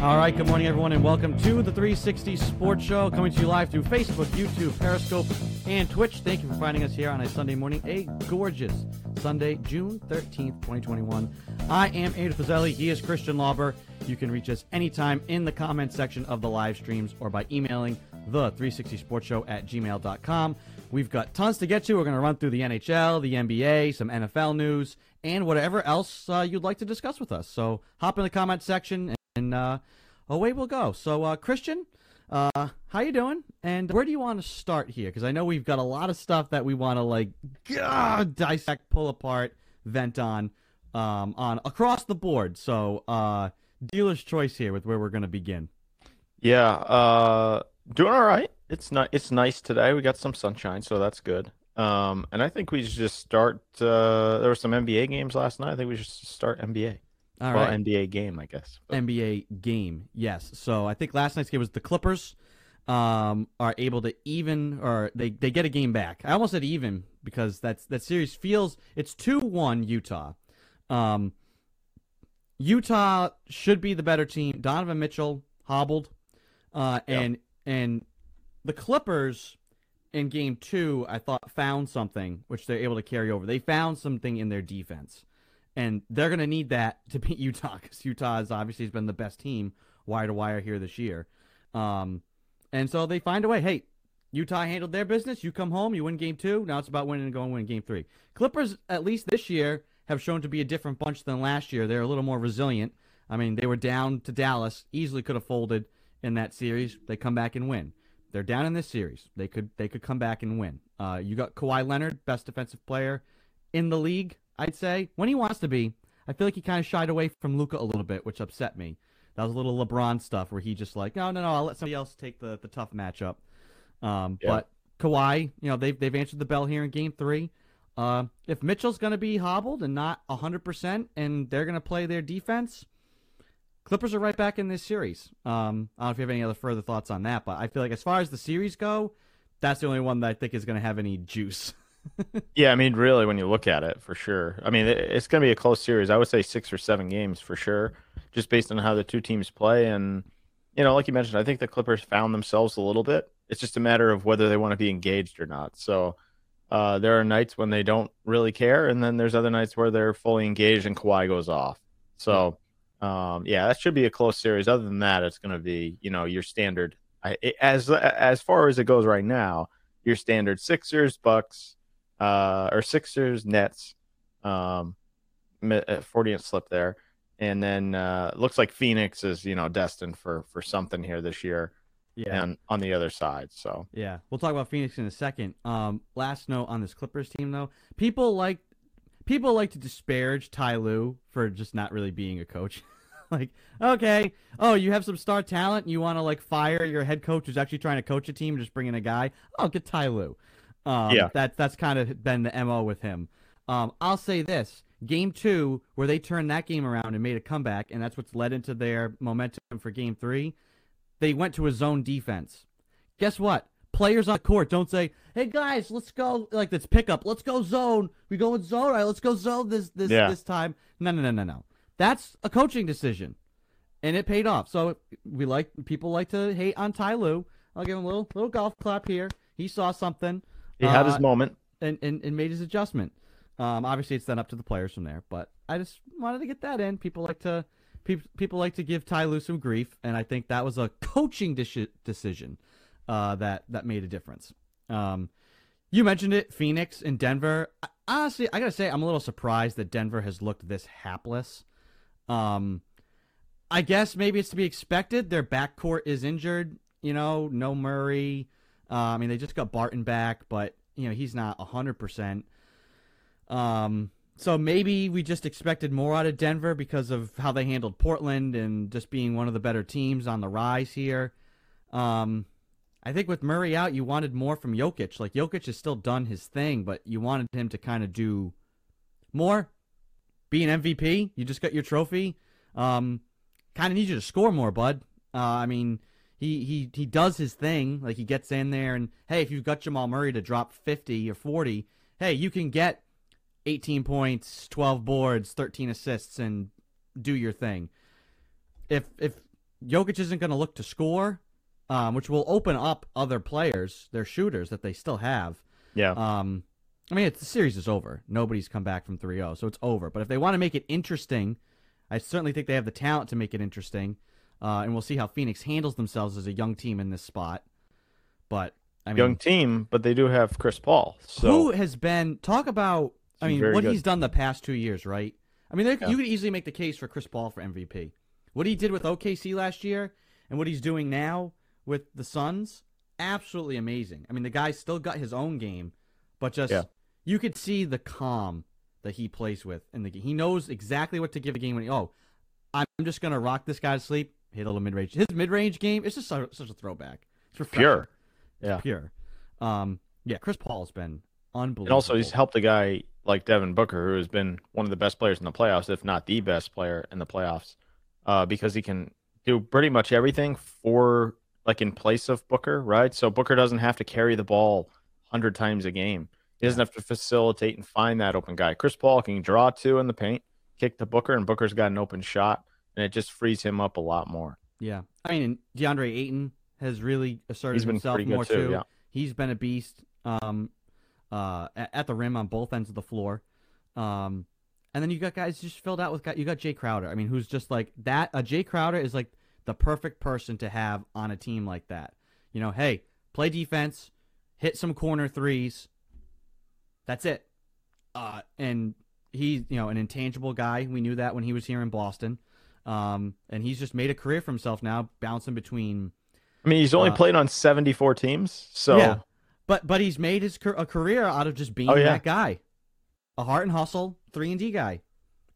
All right, good morning, everyone, and welcome to the 360 Sports Show, coming to you live through Facebook, YouTube, Periscope, and Twitch. Thank you for finding us here on a Sunday morning, a gorgeous Sunday, June 13th, 2021. I am Ada Fazeli. He is Christian Lauber. You can reach us anytime in the comment section of the live streams or by emailing the 360 Sports Show at gmail.com. We've got tons to get to. We're going to run through the NHL, the NBA, some NFL news, and whatever else uh, you'd like to discuss with us. So hop in the comment section and uh, away we'll go. So, uh, Christian, uh, how you doing? And where do you want to start here? Because I know we've got a lot of stuff that we want to like God, dissect, pull apart, vent on, um, on across the board. So, uh, dealer's choice here with where we're going to begin. Yeah, uh, doing all right. It's not. It's nice today. We got some sunshine, so that's good. Um, and I think we should just start. Uh, there were some NBA games last night. I think we should start NBA. All well, right, NBA game, I guess. But- NBA game. Yes. So I think last night's game was the Clippers um, are able to even or they, they get a game back. I almost said even because that's that series feels it's two one Utah. Um, Utah should be the better team. Donovan Mitchell hobbled, uh, and and the Clippers in game two I thought found something which they're able to carry over. They found something in their defense and they're going to need that to beat Utah because Utah has obviously been the best team wire to wire here this year. Um, and so they find a way. Hey, Utah handled their business. You come home, you win game two. Now it's about winning and going win game three. Clippers, at least this year, have shown to be a different bunch than last year. They're a little more resilient. I mean, they were down to Dallas, easily could have folded in that series. They come back and win. They're down in this series. They could they could come back and win. Uh, you got Kawhi Leonard, best defensive player in the league. I'd say when he wants to be. I feel like he kind of shied away from Luka a little bit, which upset me. That was a little LeBron stuff where he just like, no, no, no, I'll let somebody else take the, the tough matchup. Um, Yeah. But Kawhi, you know, they've they've answered the bell here in Game Three. Uh, if Mitchell's going to be hobbled and not hundred percent, and they're going to play their defense, Clippers are right back in this series. Um, I don't know if you have any other further thoughts on that, but I feel like as far as the series go, that's the only one that I think is going to have any juice. Yeah, I mean, really, when you look at it, for sure. I mean, it- it's going to be a close series. I would say six or seven games for sure, just based on how the two teams play. And, you know, like you mentioned, I think the Clippers found themselves a little bit. It's just a matter of whether they want to be engaged or not. So uh, there are nights when they don't really care, and then there's other nights where they're fully engaged and Kawhi goes off. So, um, yeah, that should be a close series. Other than that, it's going to be, you know, your standard. I, it- as as far as it goes right now, your standard Sixers, Bucks, uh, or Sixers, Nets, um, mi- uh, 40 inch slip there. And then uh, looks like Phoenix is, you know, destined for for something here this year Yeah. and on the other side. So Yeah, we'll talk about Phoenix in a second. Um, last note on this Clippers team, though, people like people like to disparage Ty Lue for just not really being a coach. like, okay, oh, you have some star talent, and you want to like fire your head coach who's actually trying to coach a team, just bring in a guy. Oh, get Ty Lue. Um, Yeah. that that's kind of been the mo with him. Um, I'll say this: Game two, where they turned that game around and made a comeback, and that's what's led into their momentum for Game three. They went to a zone defense guess what? Players on the court don't say, "Hey guys, let's go." Like this pickup, let's go zone. We go in zone. All right, let's go zone this this Yeah. this time. No, no, no, no, no. That's a coaching decision, and it paid off. So we like people like to hate on Ty Lue. I'll give him a little little golf clap here. He saw something. He had uh, his moment. and, and, and made his adjustment. Um, obviously, it's then up to the players from there. But I just wanted to get that in. People like to people people like to give Ty Lue some grief, and I think that was a coaching deci- decision uh, that that made a difference. Um, you mentioned it, Phoenix and Denver. I- Honestly, I gotta say, I'm a little surprised that Denver has looked this hapless. Um, I guess maybe it's to be expected. Their backcourt is injured. You know, no Murray. Uh, I mean, they just got Barton back, but you know he's not hundred percent. Um, so maybe we just expected more out of Denver because of how they handled Portland and just being one of the better teams on the rise here. Um, I think with Murray out, you wanted more from Jokic. Like Jokic has still done his thing, but you wanted him to kind of do more, be an MVP. You just got your trophy. Um, kind of need you to score more, bud. Uh, I mean, he he he does his thing. Like he gets in there, and hey, if you've got Jamal Murray to drop fifty or forty, hey, you can get eighteen points, twelve boards, thirteen assists, and do your thing. If if Jokic isn't going to look to score, um, which will open up other players, their shooters that they still have. Yeah. Um, I mean, it's, the series is over. Nobody's come back from 3-0, so it's over. But if they want to make it interesting, I certainly think they have the talent to make it interesting. Uh, and we'll see how Phoenix handles themselves as a young team in this spot. But I mean, Young team, but they do have Chris Paul. So who has been talk about? I mean, what good. he's done the past two years, right? I mean, Yeah. you could easily make the case for Chris Paul for MVP. What he did with OKC last year and what he's doing now with the Suns, absolutely amazing. I mean, the guy's still got his own game, but just Yeah. you could see the calm that he plays with in the game. He knows exactly what to give a game when he. Oh, I'm just gonna rock this guy to sleep. Hit a little mid range. His mid range game, it's just so, such a throwback. It's refreshing. pure. It's Yeah. pure. Um, yeah, Chris Paul's been unbelievable. And also, he's helped a guy like Devin Booker, who has been one of the best players in the playoffs, if not the best player in the playoffs, uh, because he can do pretty much everything for, like, in place of Booker, right? So Booker doesn't have to carry the ball 100 times a game. He doesn't have to facilitate and find that open guy. Chris Paul can draw two in the paint, kick to Booker, and Booker's got an open shot, and it just frees him up a lot more. Yeah, I mean DeAndre Ayton has really asserted himself more too, yeah. He's been a beast um, uh, at, the rim on both ends of the floor. Um, and then you got guys just filled out with guys. You got Jay Crowder. I mean, who's just like that? A Jay Crowder is like the perfect person to have on a team like that. You know, hey, play defense, hit some corner threes. That's it. Uh, and he's you know an intangible guy. We knew that when he was here in Boston. Um, and he's just made a career for himself now, bouncing between. I mean, he's only Uh, played on 74 teams, so Yeah. But but he's made his a career out of just being Oh, yeah. that guy, a heart and hustle three and D guy,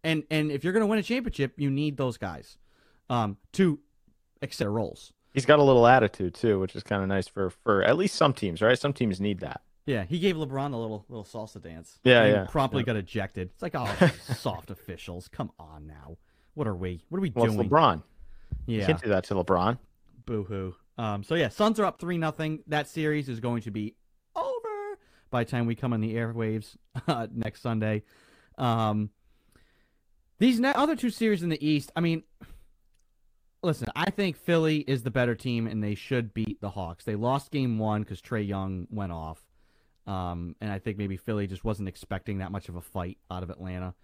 and and if you're gonna win a championship, you need those guys, um, to accept roles. he's got a little attitude too, which is kind of nice for for at least some teams, right? Some teams need that. Yeah, he gave LeBron a little little salsa dance. Yeah, and yeah, Promptly yeah. got ejected. It's like, oh, soft officials, come on now. What are we? What are we Well, doing? LeBron. You Yeah, can't do that to LeBron. boo hoo. Um, so yeah, Suns are up three nothing. That series is going to be over by the time we come on the airwaves uh, next Sunday. Um, these ne- other two series in the East, I mean, listen, I think Philly is the better team and they should beat the Hawks. They lost game one because Trae Young went off. Um, and I think maybe Philly just wasn't expecting that much of a fight out of Atlanta.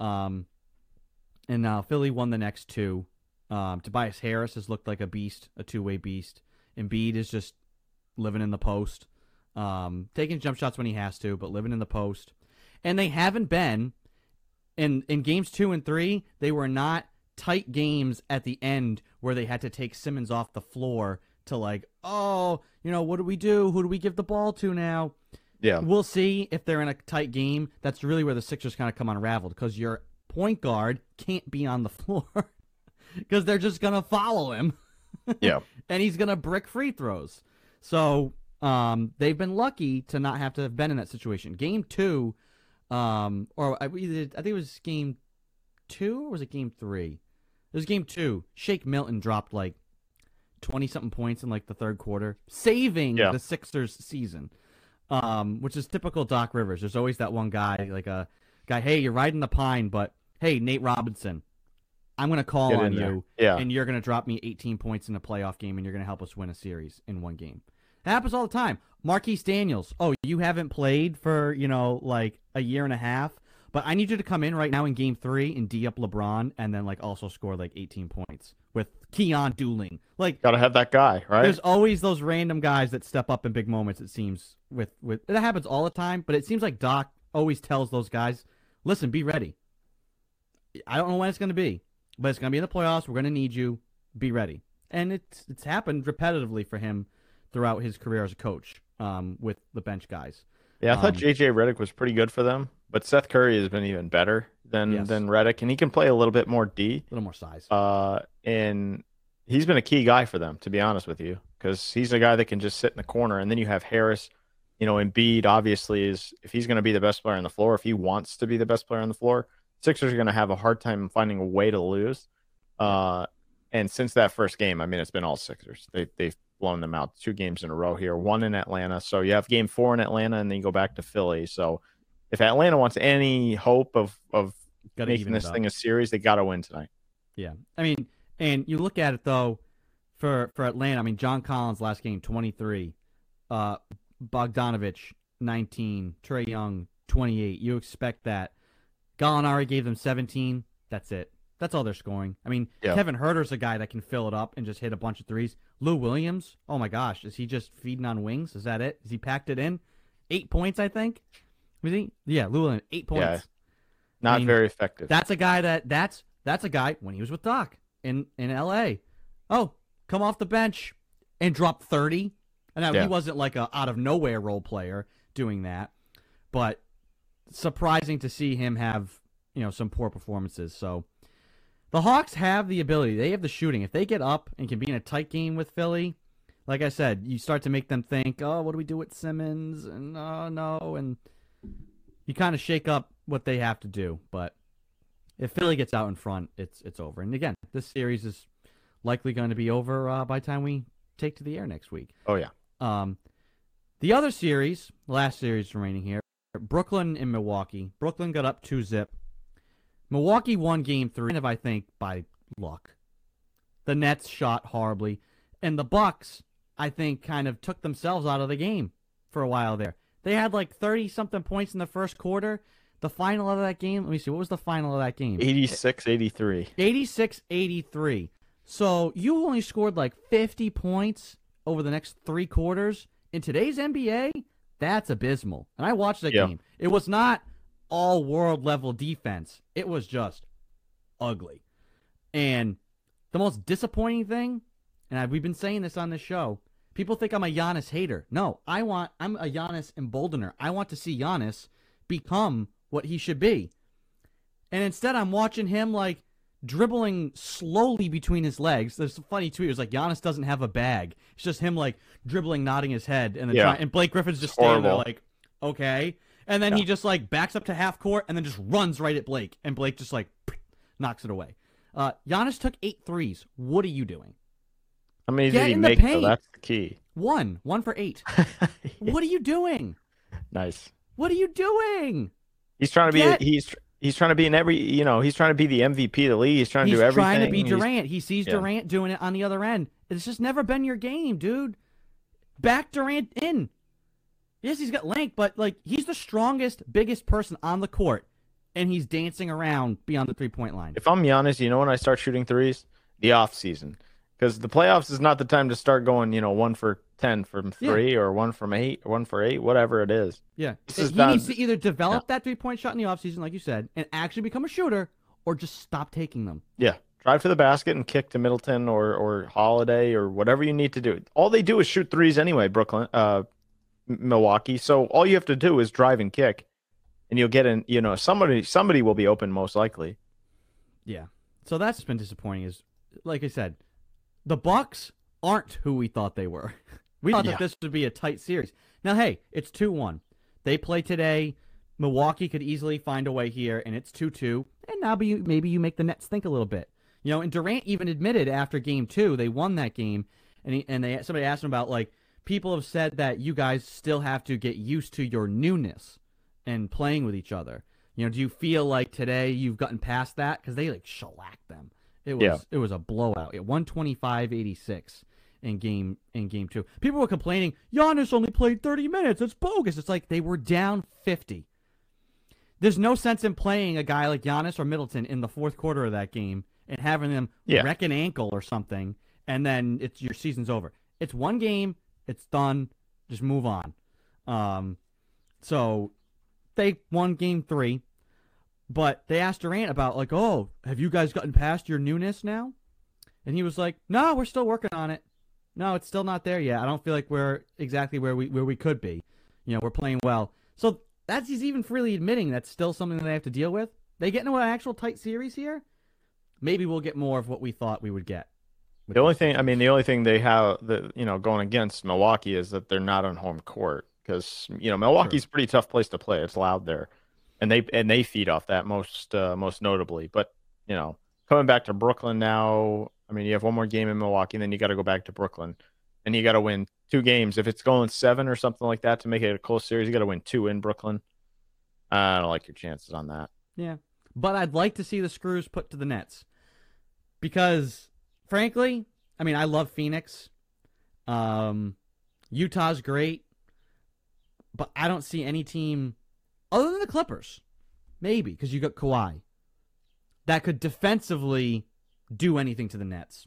Um, and now Philly won the next two. Um, Tobias Harris has looked like a beast, a two way beast. Embiid is just living in the post, um, taking jump shots when he has to, but living in the post. And they haven't been in in games two and three. They were not tight games at the end where they had to take Simmons off the floor to like, oh, you know, what do we do? Who do we give the ball to now? Yeah. We'll see if they're in a tight game. That's really where the Sixers kind of come unraveled because your point guard can't be on the floor because they're just gonna follow him. Yeah. and he's gonna brick free throws. So um, they've been lucky to not have to have been in that situation. Game two, um, or I, I think it was game two or was it game three? It was game two. Shake Milton dropped like twenty something points in like the third quarter, saving Yeah. the Sixers season. Um, which is typical Doc Rivers. There's always that one guy, like a guy. Hey, you're riding the pine, but hey, Nate Robinson, I'm gonna call Get on you Yeah. and you're going to drop me 18 points in a playoff game and you're going to help us win a series in one game. It happens all the time. Marquis Daniels, oh, you haven't played for, you know, like a year and a half, but I need you to come in right now in game three and D up LeBron and then, like, also score like 18 points with Keon dueling. Like, Got to have that guy, right? there's always those random guys that step up in big moments, it seems. with with That happens all the time, but it seems like Doc always tells those guys, listen, be ready. I don't know when it's going to be, but it's going to be in the playoffs. We're going to need you. Be ready. And it's it's happened repetitively for him throughout his career as a coach um, with the bench guys. Yeah, I thought Um, JJ Redick was pretty good for them, but Seth Curry has been even better than Yes. than Redick, and he can play a little bit more D. A little more size. Uh, and he's been a key guy for them, to be honest with you, because he's a guy that can just sit in the corner, and then you have Harris. You know, Embiid obviously is if he's going to be the best player on the floor, if he wants to be the best player on the floor, Sixers are going to have a hard time finding a way to lose. Uh, and since that first game, I mean, it's been all Sixers. They they've blown them out two games in a row here, one in Atlanta. So you have game four in Atlanta, and then you go back to Philly. So if Atlanta wants any hope of of making this thing a series, they got to win tonight. Yeah, I mean, And you look at it though, for for Atlanta. I mean, John Collins last game twenty three, uh, Bogdanovich nineteen, Trae Young twenty eight. You expect that. Gallinari gave them seventeen. That's it. That's all they're scoring. I mean, Yeah. Kevin Huerter's a guy that can fill it up and just hit a bunch of threes. Lou Williams, oh my gosh, is he just feeding on wings? Is that it? Is he packed it in? Eight points, I think. Was he? Yeah, Lou Williams, eight points. Yeah. Not mean, very effective. That's a guy that that's that's a guy when he was with Doc in in L.A. Oh, come off the bench and drop thirty. And now Yeah. he wasn't like a out of nowhere role player doing that, but surprising to see him have you know some poor performances. So the Hawks have the ability; they have the shooting. If they get up and can be in a tight game with Philly, like I said, you start to make them think, "Oh, what do we do with Simmons?" and "Oh no," and you kind of shake up what they have to do. But if Philly gets out in front, it's it's over. And again, this series is likely going to be over uh, by the time we take to the air next week. oh yeah. Um, the other series, last series remaining here, Brooklyn and Milwaukee. Brooklyn got up two zip. Milwaukee won game three, kind of I think by luck. The Nets shot horribly, and the Bucks, I think, kind of took themselves out of the game for a while there. They had like thirty something points in the first quarter. The final of that game, let me see, what was the final of that game? 86 83. 86 83. So you only scored like 50 points over the next three quarters. In today's NBA, that's abysmal. And I watched that Yeah. game. It was not all world level defense, it was just ugly. And the most disappointing thing, and I, we've been saying this on this show, people think I'm a Giannis hater. No, I want, I'm a Giannis emboldener. I want to see Giannis become what he should be. And instead, I'm watching him like dribbling slowly between his legs. There's a funny tweet. It was like Giannis doesn't have a bag. It's just him like dribbling, nodding his head, and then Yeah. trying, and Blake Griffin's just standing there like, okay. And then he just like backs up to half court and then just runs right at Blake, and Blake just like knocks it away. Uh, Giannis took eight threes. What are you doing? How many Get did he make though? That's the key. One, one for eight. what are you doing? nice. What are you doing? He's trying to be Get- he's he's trying to be in every you know, he's trying to be the MVP of the league. He's trying to He's do everything. He's trying to be He's- Durant. He sees yeah. Durant doing it on the other end. It's just never been your game, dude. Back Durant in. Yes, he's got length, but like he's the strongest, biggest person on the court, and he's dancing around beyond the three point line. If I'm Giannis, you know when I start shooting threes? The off season. Because the playoffs is not the time to start going, you know, one for ten from Yeah. three or one from eight or one for eight, whatever it is. Yeah, This he is done- needs to either develop that three point shot in the offseason, like you said, and actually become a shooter, or just stop taking them. Yeah. Drive to the basket and kick to Middleton or or Holiday or whatever you need to do. All they do is shoot threes anyway, Brooklyn, uh Milwaukee. So all you have to do is drive and kick. And you'll get in, you know, somebody somebody will be open most likely. Yeah. So that's been disappointing. Is like I said, the Bucks aren't who we thought they were. We thought Yeah. that this would be a tight series. Now, hey, it's two one. They play today. Milwaukee could easily find a way here, and it's two two. And now be, maybe you make the Nets think a little bit. You know, and Durant even admitted after game two they won that game, and he, and they somebody asked him about like people have said that you guys still have to get used to your newness and playing with each other. You know, do you feel like today you've gotten past that because they like shellacked them? It was Yeah. it was a blowout. At 125-86 in game in game two. People were complaining, Giannis only played 30 minutes. It's bogus. It's like they were down 50. There's no sense in playing a guy like Giannis or Middleton in the fourth quarter of that game and having them Yeah. wreck an ankle or something, and then it's your season's over. It's one game. It's done. Just move on. Um, so they won game three, but they asked Durant about like, oh, have you guys gotten past your newness now? And he was like, no, we're still working on it. No, it's still not there yet. I don't feel like we're exactly where we where we could be. You know, we're playing well. So that's he's even freely admitting that's still something that they have to deal with. They get into an actual tight series here. Maybe we'll get more of what we thought we would get. The only thing, I mean, the only thing they have that you know going against Milwaukee is that they're not on home court because you know Milwaukee's a pretty tough place to play. It's loud there, and they and they feed off that most uh, most notably. But you know, coming back to Brooklyn now, I mean, you have one more game in Milwaukee, and then you got to go back to Brooklyn, and you got to win two games. If it's going seven or something like that to make it a close series, you got to win two in Brooklyn. I don't like your chances on that. Yeah. But I'd like to see the screws put to the Nets. Because frankly, I mean, I love Phoenix. Um, Utah's great, but I don't see any team other than the Clippers, maybe because you got Kawhi, that could defensively do anything to the Nets.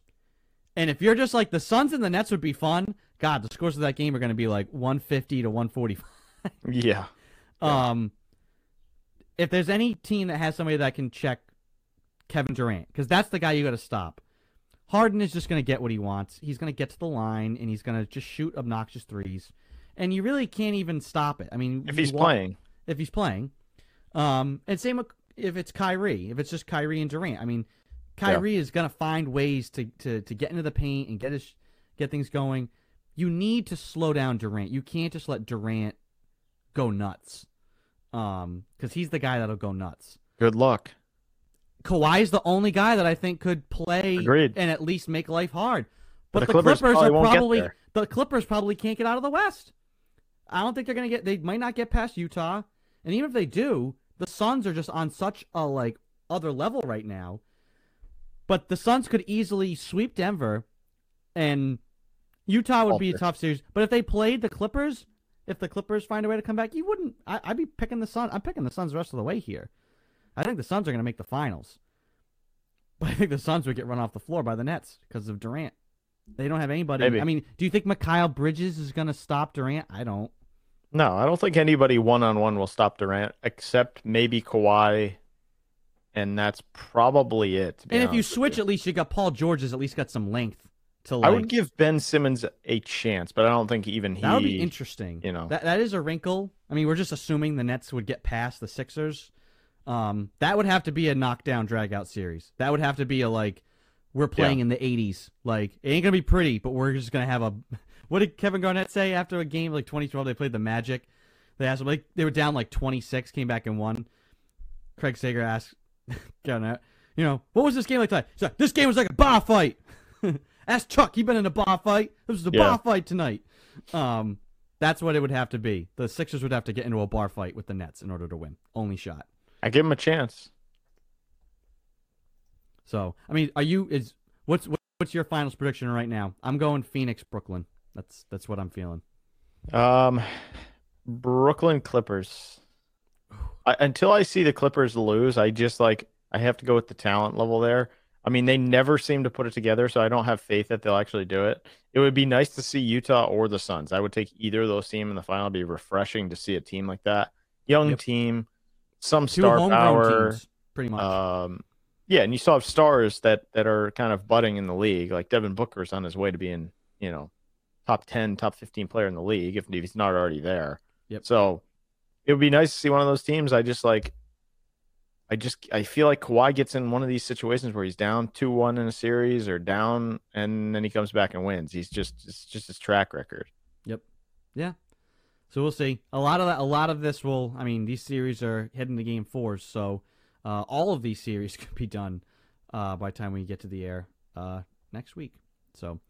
And if you're just like the Suns and the Nets would be fun, God, the scores of that game are going to be like 150 to 145. Yeah. Um, if there's any team that has somebody that can check Kevin Durant, because that's the guy you got to stop. Harden is just going to get what he wants. He's going to get to the line and he's going to just shoot obnoxious threes, and you really can't even stop it. I mean, If he's playing. if he's playing, um, and same if it's Kyrie, if it's just Kyrie and Durant. I mean, Kyrie is going to find ways to, to to get into the paint and get his get things going. You need to slow down Durant. You can't just let Durant go nuts, um, because he's the guy that'll go nuts. Good luck. Kawhi's the only guy that I think could play Agreed. and at least make life hard. But, But the the Clippers Clippers, probably are probably the Clippers probably can't get out of the West. I don't think they're gonna get. They might not get past Utah, and even if they do, the Suns are just on such a like other level right now. But the Suns could easily sweep Denver, and Utah would be a tough series. But if they played the Clippers, if the Clippers find a way to come back, you wouldn't. I, I'd be picking the Suns. I'm picking the Suns the rest of the way here. I think the Suns are going to make the finals. But I think the Suns would get run off the floor by the Nets because of Durant. They don't have anybody. Maybe. I mean, do you think Mikal Bridges is going to stop Durant? I don't. No, I don't think anybody one on one will stop Durant except maybe Kawhi, and that's probably it. And if you switch, you. at least you got Paul George has at least got some length to like. I would give Ben Simmons a chance, but I don't think even he. that would be interesting. you know. that that is a wrinkle. I mean, we're just assuming the Nets would get past the Sixers. Um, that would have to be a knockdown dragout series. That would have to be a like we're playing in the '80s. Like it ain't gonna be pretty, but we're just gonna have a. What did Kevin Garnett say after a game like 2012? They played the Magic. They asked him like they were down like 26, came back and won. Craig Sager asked Garnett, you know, what was this game like tonight? Like, this game was like a bar fight. Ask Chuck, he been in a bar fight. This was a Yeah. bar fight tonight. Um, that's what it would have to be. The Sixers would have to get into a bar fight with the Nets in order to win. Only shot. I give him a chance. So, I mean, are you is what's what's your finals prediction right now? I'm going Phoenix, Brooklyn. That's that's what I'm feeling. Um, Brooklyn Clippers. I, until I see the Clippers lose, I just like I have to go with the talent level there. I mean, they never seem to put it together, so I don't have faith that they'll actually do it. It would be nice to see Utah or the Suns. I would take either of those teams in the final. It'd be refreshing to see a team like that, young Yep. team, some Two star power. teams, pretty much. Um, yeah, and you still have stars that that are kind of budding in the league. Like Devin Booker's on his way to being, you know, top ten, top fifteen player in the league if, if he's not already there. Yep. So it would be nice to see one of those teams. I just like, I just I feel like Kawhi gets in one of these situations where he's down two one in a series or down, and then he comes back and wins. He's just it's just his track record. Yep. Yeah. So we'll see. A lot of that, a lot of this will. I mean, these series are heading to game fours, so uh, all of these series could be done uh, by the time we get to the air uh, next week. So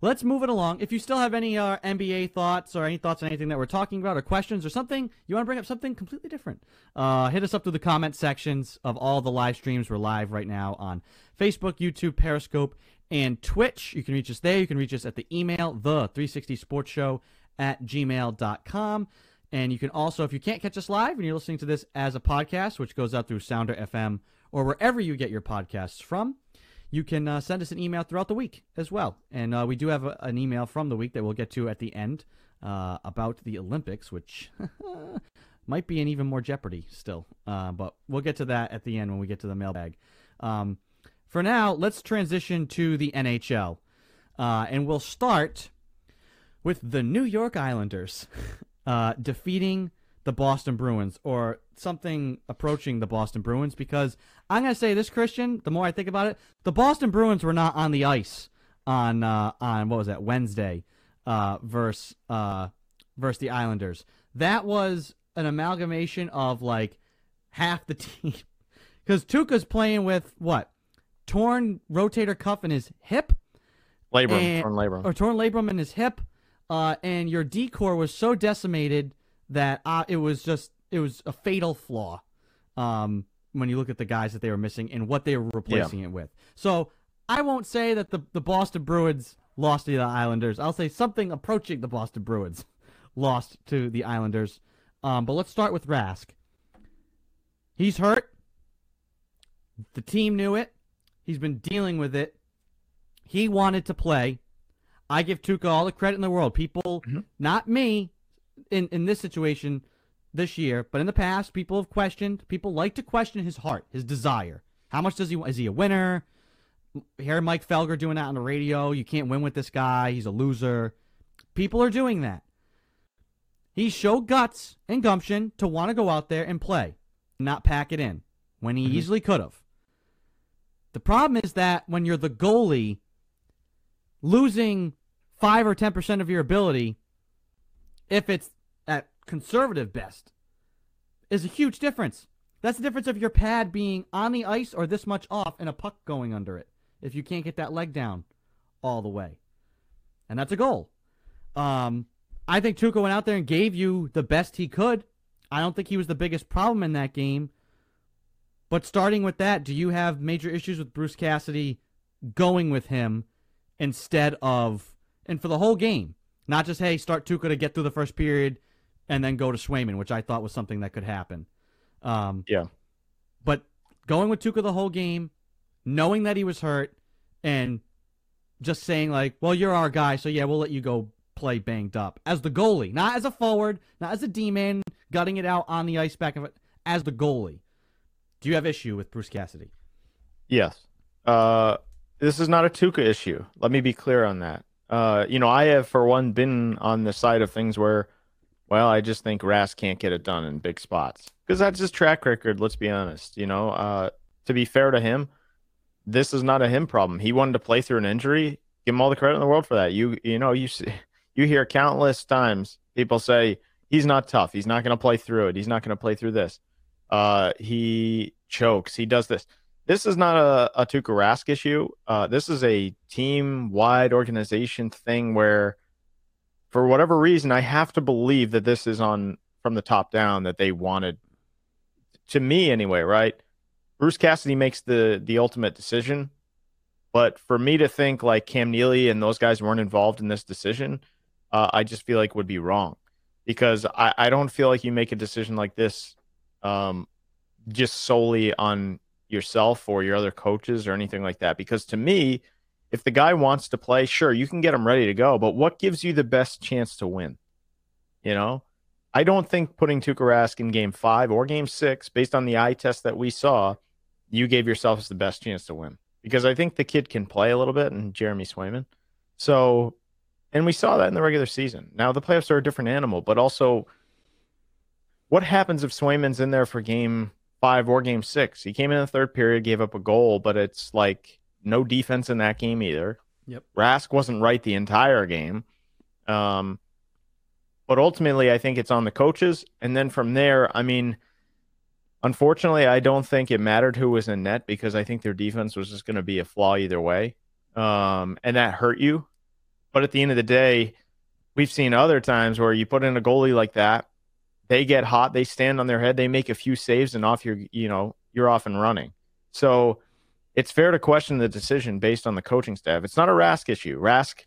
let's move it along. If you still have any uh, NBA thoughts or any thoughts on anything that we're talking about, or questions or something you want to bring up, something completely different, uh, hit us up through the comment sections of all the live streams. We're live right now on Facebook, YouTube, Periscope, and Twitch. You can reach us there. You can reach us at the email, the 360 Sports Show at gmail.com. And you can also, if you can't catch us live and you're listening to this as a podcast, which goes out through Sounder FM or wherever you get your podcasts from, you can uh, send us an email throughout the week as well. And uh, we do have a, an email from the week that we'll get to at the end uh, about the Olympics, which might be in even more jeopardy still. Uh, but we'll get to that at the end when we get to the mailbag. Um, for now, let's transition to the NHL. Uh, and we'll start with the New York Islanders uh, defeating the Boston Bruins or something approaching the Boston Bruins because I'm going to say this, Christian, the more I think about it, the Boston Bruins were not on the ice on, uh, on what was that, Wednesday uh, versus, uh, versus the Islanders. That was an amalgamation of like half the team. Because Tuukka's playing with what? Torn rotator cuff in his hip? Labrum, And- torn labrum. or torn labrum in his hip, uh, and your decor was so decimated that uh, it was just it was a fatal flaw. Um, when you look at the guys that they were missing and what they were replacing it with, so I won't say that the the Boston Bruins lost to the Islanders. I'll say something approaching the Boston Bruins lost to the Islanders. Um, but let's start with Rask. He's hurt. The team knew it. He's been dealing with it. He wanted to play. I give Tuukka all the credit in the world. People, Mhm. not me, in in this situation this year, but in the past, people have questioned. People like to question his heart, his desire. How much does he? Is he a winner? Hear Mike Felger doing that on the radio. You can't win with this guy. He's a loser. People are doing that. He showed guts and gumption to want to go out there and play, not pack it in when he Mhm. easily could have. The problem is that when you're the goalie, losing five or ten percent of your ability, if it's at conservative best, is a huge difference. That's the difference of your pad being on the ice or this much off and a puck going under it. If you can't get that leg down all the way, and that's a goal. Um, I think Tuukka went out there and gave you the best he could. I don't think he was the biggest problem in that game. But starting with that, do you have major issues with Bruce Cassidy going with him instead of and for the whole game, not just hey start Tuukka to get through the first period and then go to Swayman, which I thought was something that could happen. Um, Yeah. But going with Tuukka the whole game, knowing that he was hurt, and just saying like, well, you're our guy, so yeah, we'll let you go play banged up as the goalie, not as a forward, not as a D-man gutting it out on the ice back of it, as the goalie. Do you have issue with Bruce Cassidy? Yes. Uh, this is not a Tuukka issue. Let me be clear on that. Uh, you know, I have for one been on the side of things where, well, I just think Rask can't get it done in big spots because that's his track record. Let's be honest. You know, uh, to be fair to him, this is not a him problem. He wanted to play through an injury. Give him all the credit in the world for that. You, you know, you you hear countless times people say he's not tough. He's not going to play through it. He's not going to play through this. Uh, he chokes. He does this. This is not a, a Tuukka Rask issue. Uh, this is a team-wide organization thing where, for whatever reason, I have to believe that this is on from the top down that they wanted. To me, anyway, right? Bruce Cassidy makes the the ultimate decision, but for me to think like Cam Neely and those guys weren't involved in this decision, uh, I just feel like would be wrong because I, I don't feel like you make a decision like this um, just solely on yourself or your other coaches or anything like that. Because to me, if the guy wants to play, sure, you can get him ready to go, but what gives you the best chance to win? You know, I don't think putting Tuukka Rask in game five or game six, based on the eye test that we saw, you gave yourself the best chance to win. Because I think the kid can play a little bit and Jeremy Swayman. So, and we saw that in the regular season. Now the playoffs are a different animal, but also what happens if Swayman's in there for game five or game six? He came in the third period, gave up a goal, but it's like no defense in that game either. Yep. Rask wasn't right the entire game. Um, but ultimately, I think it's on the coaches. And then from there, I mean, unfortunately, I don't think it mattered who was in net because I think their defense was just going to be a flaw either way. Um, and that hurt you. But at the end of the day, we've seen other times where you put in a goalie like that, they get hot, they stand on their head, they make a few saves, and off you're, you know, you're off and running. So it's fair to question the decision based on the coaching staff. It's not a Rask issue. Rask,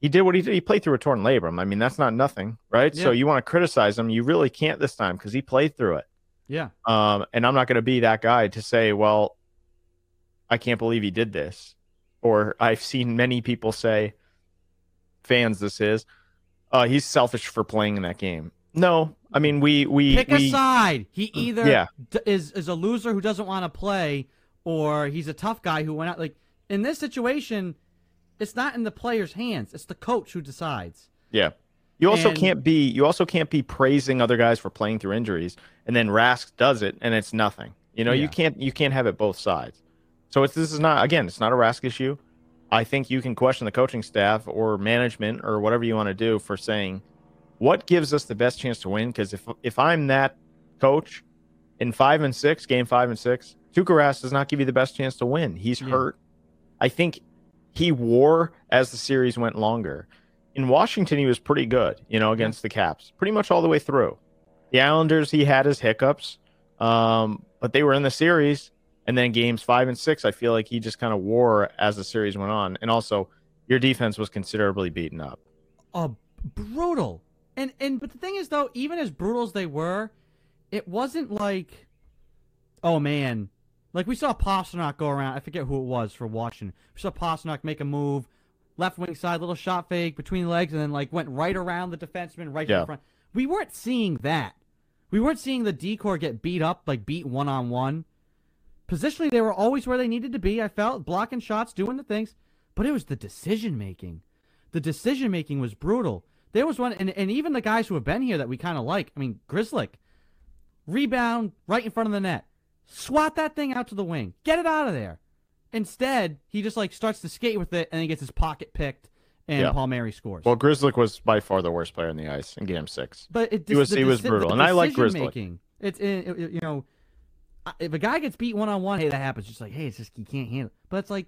he did what he did. He played through a torn labrum. I mean, that's not nothing, right? So you want to criticize him, you really can't this time because he played through it. Yeah. Um, and I'm not going to be that guy to say, well, I can't believe he did this. Or I've seen many people say, fans, this is, uh, he's selfish for playing in that game. No, I mean we we Pick we a side. He mm, either Yeah. d- is is a loser who doesn't want to play, or he's a tough guy who went out. Like in this situation, it's not in the player's hands. It's the coach who decides. yeah. You also And- can't be you also can't be praising other guys for playing through injuries and then Rask does it and it's nothing. You know, Yeah. you can't you can't have it both sides. So it's this is not again, it's not a Rask issue. I think you can question the coaching staff or management or whatever you want to do for saying what gives us the best chance to win. Because if if I'm that coach in five and six, game five and six, Tuukka Rask does not give you the best chance to win. He's Yeah. hurt. I think he wore as the series went longer. In Washington, he was pretty good, you know, against the Caps, pretty much all the way through. The Islanders, he had his hiccups, um, but they were in the series. And then games five and six, I feel like he just kind of wore as the series went on. And also, your defense was considerably beaten up. Uh, brutal. And and but the thing is though, even as brutal as they were, it wasn't like, oh man, like we saw Pastrnak go around. I forget who it was for Washington. We saw Pastrnak make a move, left wing side, little shot fake between the legs, and then like went right around the defenseman, right Yeah. in front. We weren't seeing that. We weren't seeing the decor get beat up, like beat one on one. Positionally, they were always where they needed to be. I felt blocking shots, doing the things, but it was the decision making. The decision making was brutal. There was one, and, and even the guys who have been here that we kind of like. I mean, Grzelcyk, rebound right in front of the net, swat that thing out to the wing, get it out of there. Instead, he just like starts to skate with it, and he gets his pocket picked, and Yeah. Palmieri scores. Well, Grzelcyk was by far the worst player on the ice in game six. But it He was- he was deci- brutal, and I like making. It's it, it- you know, if a guy gets beat one on one, hey, that happens. Just like hey, it's just he can't handle. it. But it's like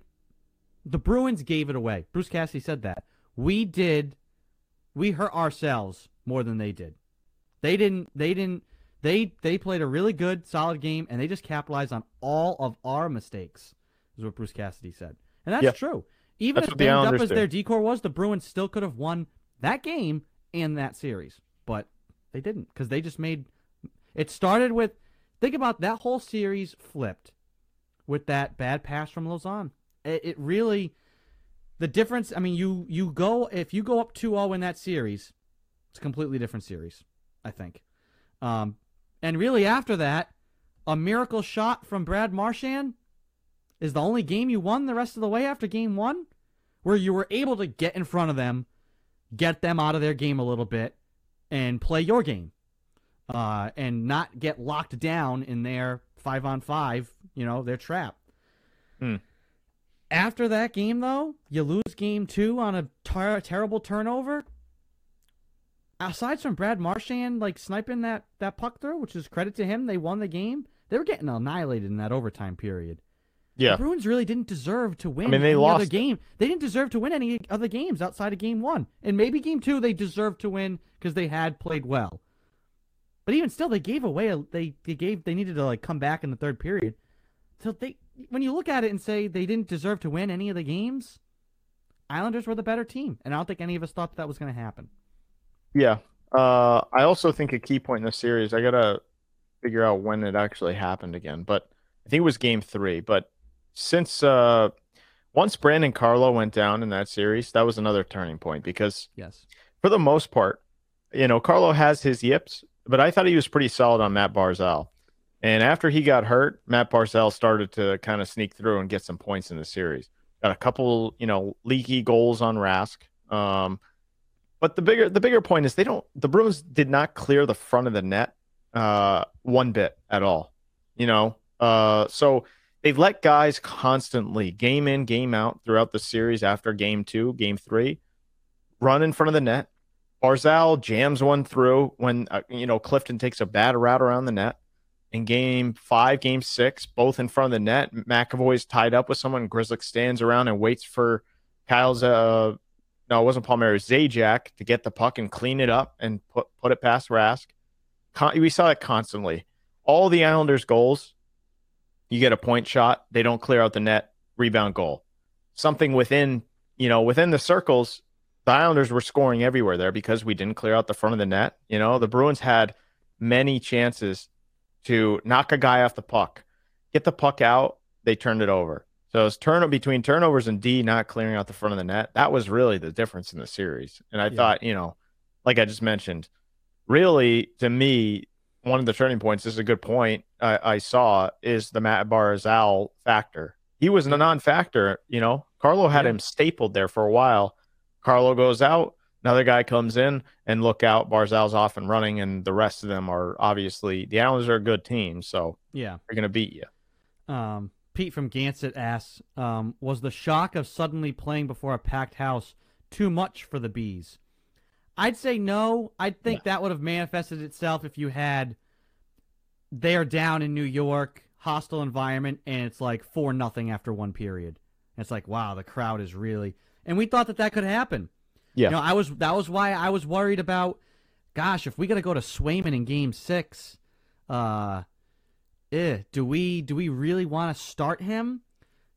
the Bruins gave it away. Bruce Cassidy said that we did, we hurt ourselves more than they did. They didn't. They didn't. They they played a really good, solid game, and they just capitalized on all of our mistakes. Is what Bruce Cassidy said, and that's Yeah. true. Even That's as banged up as do. their decor was, the Bruins still could have won that game and that series, but they didn't because they just made. It started with, think about that whole series flipped, with that bad pass from Lauzon. It, it really, the difference. I mean, you you go if you go up 2-0 in that series, it's a completely different series. I think, um, and really after that, a miracle shot from Brad Marchand is the only game you won the rest of the way after game one, where you were able to get in front of them, get them out of their game a little bit, and play your game, uh, and not get locked down in their five on five, you know, their trap. Hmm. After that game, though, you lose game two on a ter- terrible turnover. Aside from Brad Marchand like sniping that that puck through, which is credit to him, they won the game. They were getting annihilated in that overtime period. Yeah. The Bruins really didn't deserve to win. I mean, they any other lost it. game. They didn't deserve to win any other games outside of game one, and maybe game two they deserved to win because they had played well. But even still, they gave away. A, they they gave they needed to like come back in the third period. So they, when you look at it and say they didn't deserve to win any of the games, Islanders were the better team, and I don't think any of us thought that was going to happen. Yeah. Uh, I also think a key point in the series, I gotta figure out when it actually happened again, but I think it was game three. But since uh, once Brandon Carlo went down in that series, that was another turning point because Yes. for the most part, you know, Carlo has his yips, but I thought he was pretty solid on Matt Barzal. And after he got hurt, Matt Barzal started to kind of sneak through and get some points in the series. Got a couple, you know, leaky goals on Rask. Um, but the bigger the bigger point is they don't the Bruins did not clear the front of the net uh, one bit at all. You know, uh, so they've let guys constantly game in game out throughout the series after game two, game three, run in front of the net. Barzal jams one through when uh, you know Clifton takes a bad route around the net. In game five, game six, both in front of the net, McAvoy's tied up with someone. Grzelcyk stands around and waits for Kyle's uh no, it wasn't Palmieri, Zajac to get the puck and clean it up and put put it past Rask. Con- we saw it constantly. All the Islanders' goals, you get a point shot, they don't clear out the net, rebound goal. Something within, you know, within the circles, the Islanders were scoring everywhere there because we didn't clear out the front of the net. You know, the Bruins had many chances to knock a guy off the puck, get the puck out, they turned it over. So it's turn between turnovers and D not clearing out the front of the net. That was really the difference in the series. And I Yeah. thought, you know, like I just mentioned, really to me, one of the turning points this is a good point I, I saw is the Matt Barzal factor. He was a non-factor, you know. Carlo had Yeah. him stapled there for a while. Carlo goes out, another guy comes in, and look out, Barzal's off and running, and the rest of them are obviously the Islanders are a good team, so Yeah. they're gonna beat you. Um, Pete from Gansett asks, um, was the shock of suddenly playing before a packed house too much for the bees? I'd say no. I think that would have manifested itself if you had they're down in New York, hostile environment, and it's like four nothing after one period. And it's like, wow, the crowd is really. And we thought that that could happen. Yeah. You know, I was that was why I was worried about. Gosh, if we got to go to Swayman in Game Six, uh, eh, do we do we really want to start him?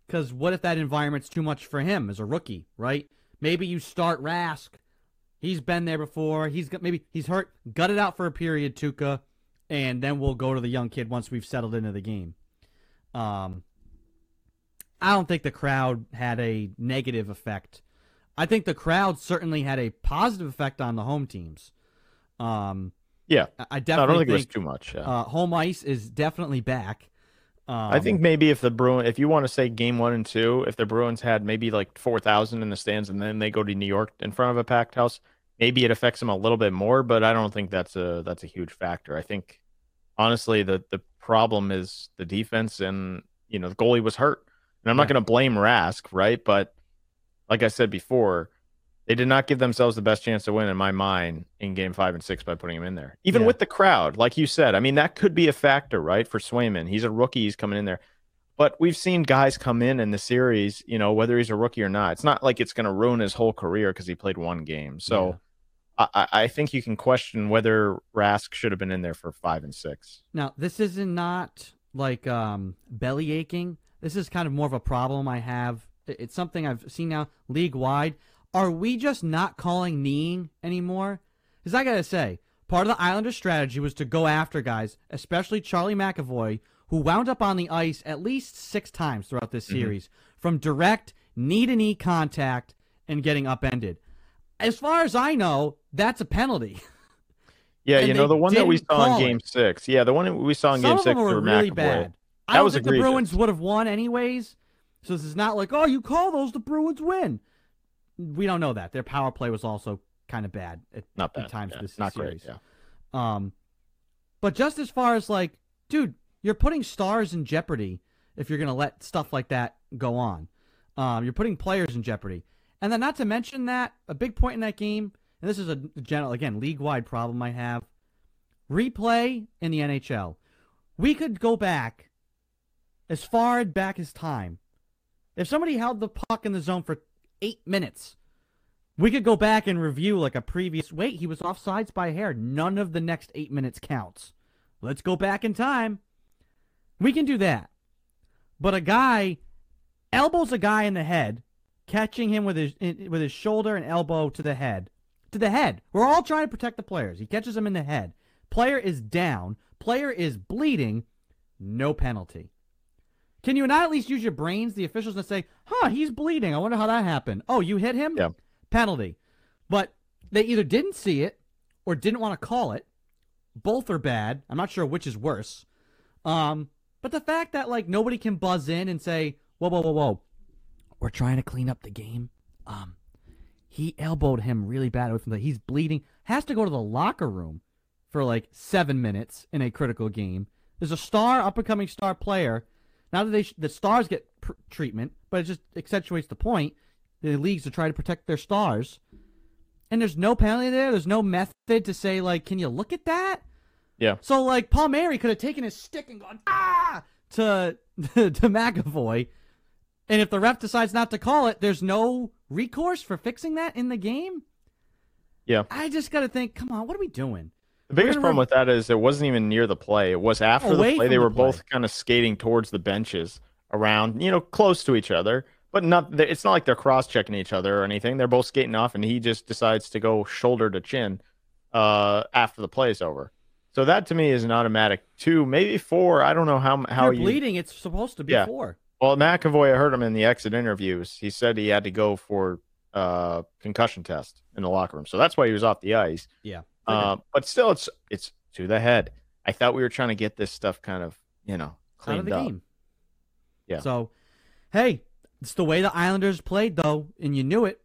Because what if that environment's too much for him as a rookie, right? Maybe you start Rask. He's been there before. He's got maybe he's hurt. Gut it out for a period, Tuukka, and then we'll go to the young kid once we've settled into the game. Um, I don't think the crowd had a negative effect. I think the crowd certainly had a positive effect on the home teams. Um, Yeah. I- I No, I definitely don't think, it was too much. Yeah. uh, home ice is definitely back. Um, I think maybe if the Bruin, if you want to say game one and two, if the Bruins had maybe like four thousand in the stands and then they go to New York in front of a packed house, maybe it affects them a little bit more. But I don't think that's a that's a huge factor. I think honestly the the problem is the defense and you know the goalie was hurt, and I'm not going to blame Rask, right? But like I said before, they did not give themselves the best chance to win in my mind in game five and six by putting him in there. Even Yeah. with the crowd, like you said, I mean, that could be a factor, right? For Swayman. He's a rookie, he's coming in there. But we've seen guys come in in the series, you know, whether he's a rookie or not. It's not like it's going to ruin his whole career because he played one game. So I I, I think you can question whether Rask should have been in there for five and six. Now, this is not like um, belly aching. This is kind of more of a problem I have. It's something I've seen now league wide. Are we just not calling kneeing anymore? Because I gotta say, part of the Islanders' strategy was to go after guys, especially Charlie McAvoy, who wound up on the ice at least six times throughout this mm-hmm. series from direct knee to knee contact and getting upended. As far as I know, that's a penalty. Yeah, And you know, the one that we saw in game it. six. Yeah, the one we saw in Some game of six were really McAvoy. bad. I That don't was think the. Bruins would have won anyways. So this is not like, oh, you call those, the Bruins win. We don't know that. Their power play was also kind of bad at, Not bad. times yeah, this not series. great. Yeah. Um, but just as far as like, dude, you're putting stars in jeopardy if you're gonna let stuff like that go on. Um, you're putting players in jeopardy, and then not to mention that a big point in that game, and this is a general again league wide problem I have. Replay in the NHL, we could go back as far back as time. If somebody held the puck in the zone for eight minutes, we could go back and review like a previous. Wait, he was offsides by hair. None of the next eight minutes counts. Let's go back in time. We can do that. But a guy elbows a guy in the head, catching him with his with his shoulder and elbow to the head. To the head. We're all trying to protect the players. He catches him in the head. Player is down. Player is bleeding. No penalty. Can you not at least use your brains, the officials, and say, huh, he's bleeding. I wonder how that happened. Oh, you hit him? Yeah. Penalty. But they either didn't see it or didn't want to call it. Both are bad. I'm not sure which is worse. Um, but the fact that like nobody can buzz in and say, whoa, whoa, whoa, whoa, we're trying to clean up the game. Um, he elbowed him really bad away from the. He's bleeding. Has to go to the locker room for like seven minutes in a critical game. There's a star, up and coming star player. Now that they sh- the stars get pr- treatment, but it just accentuates the point. The leagues are trying to protect their stars, and there's no penalty there. There's no method to say like, can you look at that? Yeah. So like Paul Mary could have taken his stick and gone ah to to McAvoy, and if the ref decides not to call it, there's no recourse for fixing that in the game. Yeah. I just got to think, come on, what are we doing? The biggest problem with that is it wasn't even near the play. It was after the play. They the were play. both kind of skating towards the benches around, you know, close to each other. But not. It's not like they're cross checking each other or anything. They're both skating off, and he just decides to go shoulder to chin uh, after the play is over. So that to me is an automatic two, maybe four. I don't know how how you're you. bleeding, it's supposed to be Yeah. four. Well, McAvoy, I heard him in the exit interviews. He said he had to go for uh, concussion test in the locker room, so that's why he was off the ice. Yeah. Uh, but still, it's it's to the head. I thought we were trying to get this stuff kind of you know out of cleaned the up. game. Yeah. So, hey, it's the way the Islanders played, though, and you knew it.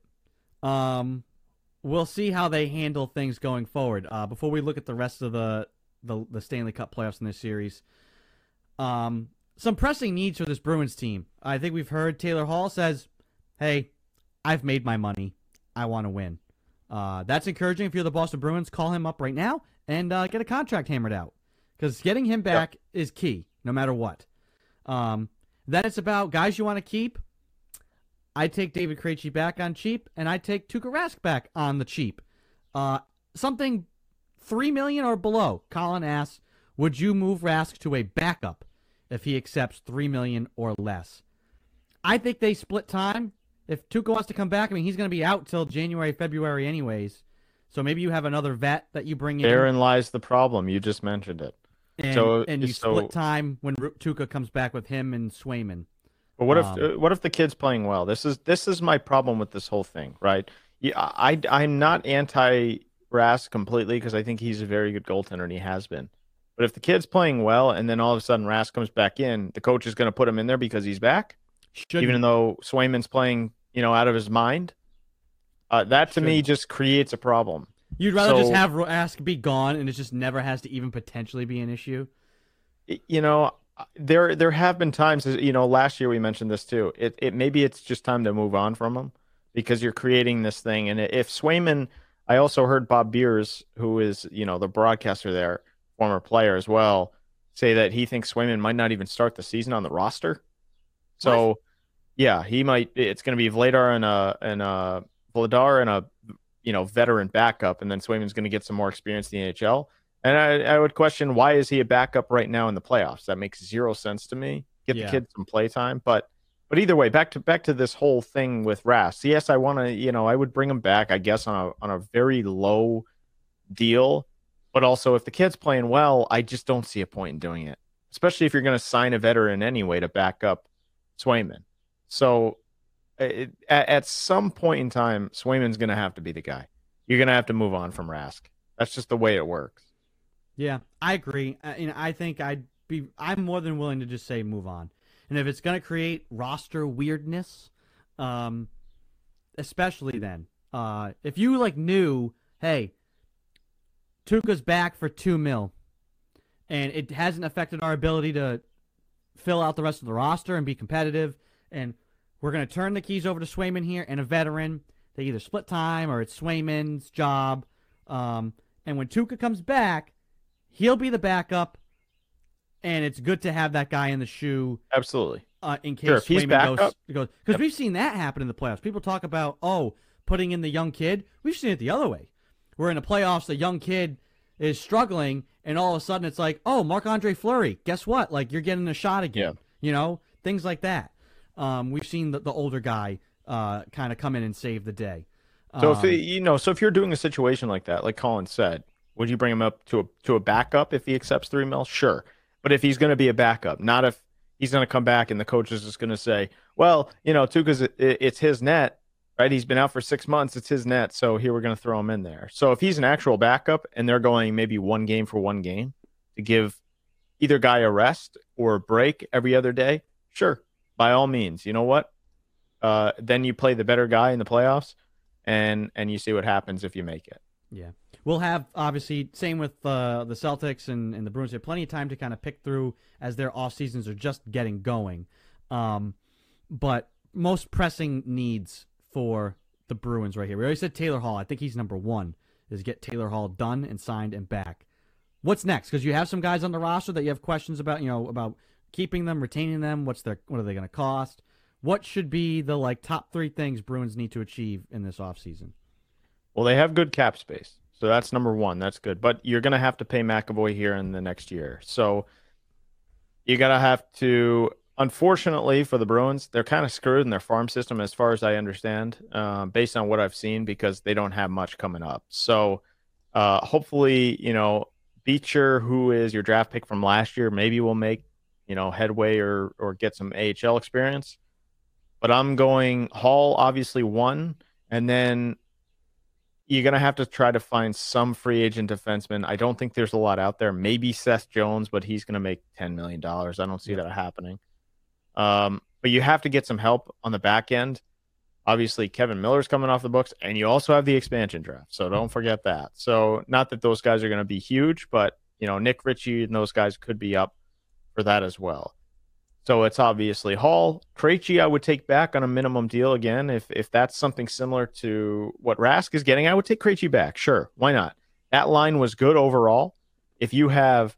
Um, we'll see how they handle things going forward. Uh, before we look at the rest of the the, the Stanley Cup playoffs in this series, um, some pressing needs for this Bruins team. I think we've heard Taylor Hall says, "Hey, I've made my money. I want to win." Uh, that's encouraging. If you're the Boston Bruins, call him up right now and uh, get a contract hammered out because getting him back is key, no matter what. Um, then it's about guys you want to keep. I take David Krejci back on cheap, and I take Tuukka Rask back on the cheap. Uh, something three million or below. Colin asks, "Would you move Rask to a backup?" if he accepts three million or less. I think they split time. If Tuukka wants to come back, I mean he's going to be out till January, February, anyways. So maybe you have another vet that you bring in. Therein lies the problem. You just mentioned it. And, so- and you so- split time when Tuukka comes back with him and Swayman. But what Um, if uh, what if the kid's playing well? This is this is my problem with this whole thing, right? Yeah, I I'm not anti Rask completely because I think he's a very good goaltender and he has been. But if the kid's playing well and then all of a sudden Rask comes back in, the coach is going to put him in there because he's back, even though Swayman's playing, you know, out of his mind. Uh, that to me just creates a problem. you'd rather just have Rask be gone and it just never has to even potentially be an issue. you know there there have been times you know last year we mentioned this too it, it maybe it's just time to move on from him because you're creating this thing and if Swayman I also heard Bob Beers who is you know the broadcaster there former player as well say that he thinks Swayman might not even start the season on the roster so yeah he might it's going to be Vladar and a and a Vladar and a you know veteran backup and then Swayman's going to get some more experience in the NHL and I, I would question why is he a backup right now in the playoffs? That makes zero sense to me. Get Yeah. the kid some play time, but but either way, back to back to this whole thing with Rask. Yes, I want to. You know, I would bring him back. I guess on a on a very low deal, but also if the kid's playing well, I just don't see a point in doing it. Especially if you're going to sign a veteran anyway to back up Swayman. So it, at, at some point in time, Swayman's going to have to be the guy. You're going to have to move on from Rask. That's just the way it works. Yeah, I agree. Uh, you know, I think I'd be. I'm more than willing to just say move on. And if it's going to create roster weirdness, um, especially then, uh, if you like knew, hey, Tuukka's back for two mil, and it hasn't affected our ability to fill out the rest of the roster and be competitive, and we're going to turn the keys over to Swayman here and a veteran. They either split time or it's Swayman's job. Um, and when Tuukka comes back, he'll be the backup, and it's good to have that guy in the shoe Absolutely. uh, in case Sure, if Swayman goes goes because Yep. we've seen that happen in the playoffs. People talk about oh putting in the young kid. We've seen it the other way. We're in the playoffs, the young kid is struggling, and all of a sudden it's like oh Marc Andre Fleury, guess what? Like you're getting a shot again. You know things like that. Um, we've seen the, the older guy uh, kind of come in and save the day. So Um, if it- you know, so if you're doing a situation like that, like Colin said, would you bring him up to a to a backup if he accepts three mil? Sure, but if he's going to be a backup, not if he's going to come back and the coach is just going to say, well, you know, Tuukka's it, it's his net, right? He's been out for six months, it's his net, so here we're going to throw him in there. So if he's an actual backup and they're going maybe one game for one game to give either guy a rest or a break every other day, sure, by all means. You know what? Uh, then you play the better guy in the playoffs and and you see what happens if you make it. Yeah. We'll have obviously same with uh, the Celtics and, and the Bruins. Have plenty of time to kind of pick through as their off seasons are just getting going. Um, but most pressing needs for the Bruins right here. We already said Taylor Hall. I think he's number one. Is get Taylor Hall done and signed and back. What's next? Because you have some guys on the roster that you have questions about. You know about keeping them, retaining them. What's their what are they going to cost? What should be the like top three things Bruins need to achieve in this offseason? Well, they have good cap space, so that's number one. That's good, but you're gonna have to pay McAvoy here in the next year, so you gotta have to. Unfortunately for the Bruins, they're kind of screwed in their farm system, as far as I understand, uh, based on what I've seen, because they don't have much coming up. So, uh, hopefully, you know, Beecher, who is your draft pick from last year, maybe will make you know headway or or get some AHL experience. But I'm going Hall, obviously one, and then you're gonna have to try to find some free agent defenseman. I don't think there's a lot out there. Maybe Seth Jones, but he's gonna make ten million dollars. I don't see Yeah. that happening. Um, but you have to get some help on the back end. Obviously, Kevan Miller's coming off the books, and you also have the expansion draft. So don't forget that. So not that those guys are going to be huge, but you know Nick Ritchie and those guys could be up for that as well. So it's obviously Hall, Krejci. I would take back on a minimum deal again if if that's something similar to what Rask is getting. I would take Krejci back. Sure, why not? That line was good overall. If you have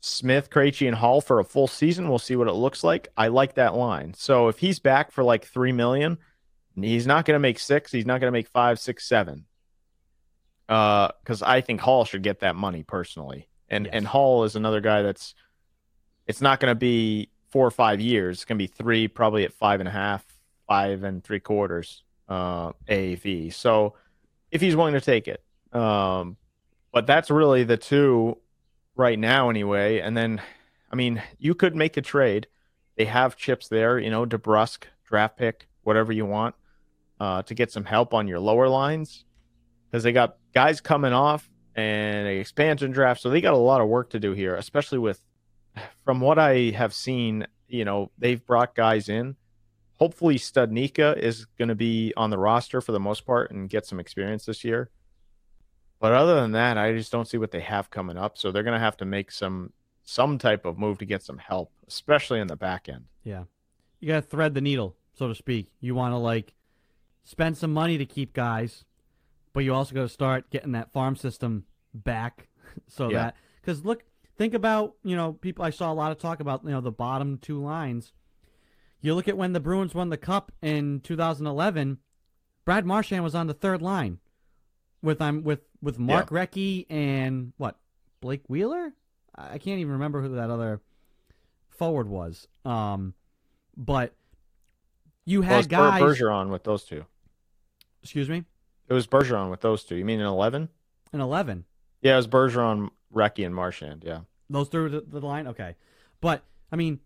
Smith, Krejci, and Hall for a full season, we'll see what it looks like. I like that line. So if he's back for like three million, he's not going to make six. He's not going to make five, six, seven. Uh, Because I think Hall should get that money personally, and Yes. and Hall is another guy that's it's not going to be four or five years. It's going to be three, probably at five and a half, five and three quarters uh, AAV. So if he's willing to take it, um, but that's really the two right now, anyway. And then, I mean, you could make a trade. They have chips there, you know, DeBrusk, draft pick, whatever you want, uh, to get some help on your lower lines because they got guys coming off and an expansion draft. So they got a lot of work to do here, especially with, from what I have seen, you know, they've brought guys in. Hopefully, Studnicka is going to be on the roster for the most part and get some experience this year. But other than that, I just don't see what they have coming up. So they're going to have to make some some type of move to get some help, especially in the back end. Yeah, you got to thread the needle, so to speak. You want to like spend some money to keep guys, but you also got to start getting that farm system back, so Yeah. that because look, think about you know people. I saw a lot of talk about you know the bottom two lines. You look at when the Bruins won the Cup in 2011. Brad Marchand was on the third line with I'm with with Mark Recchi and what Blake Wheeler. I can't even remember who that other forward was. Um, but you had Ber- guys. Bergeron with those two. Excuse me, It was Bergeron with those two. You mean in eleven? an eleven. Yeah, it was Bergeron, Recchi, and Marchand. Yeah. Those through the, the line, okay. But I mean,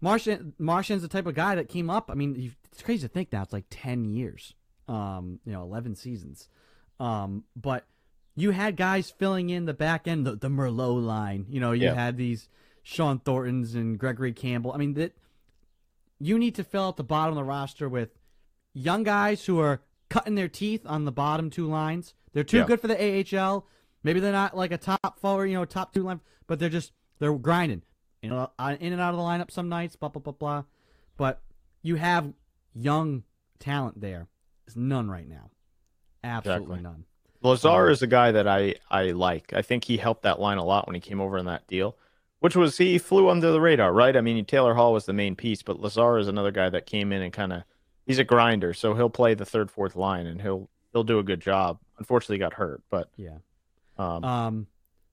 Marchand Marchand's the type of guy that came up. I mean, you- it's crazy to think now. It's like ten years, um, you know, eleven seasons. Um, but you had guys filling in the back end, the, the Merlot line. You know, you Yeah. had these Shawn Thorntons and Gregory Campbell. I mean, that you need to fill out the bottom of the roster with young guys who are cutting their teeth on the bottom two lines. They're too Yeah. good for the AHL. Maybe they're not like a top forward, you know, top two line, but they're just they're grinding, you know, uh, in and out of the lineup some nights, blah blah blah blah. But you have young talent there. There's none right now. Absolutely Exactly. none. Lazar Um, is a guy that I I like. I think he helped that line a lot when he came over in that deal, which was he flew under the radar, right? I mean, Taylor Hall was the main piece, but Lazar is another guy that came in and kind of he's a grinder, so he'll play the third, fourth line, and he'll he'll do a good job. Unfortunately, he got hurt, but Yeah. um, Um,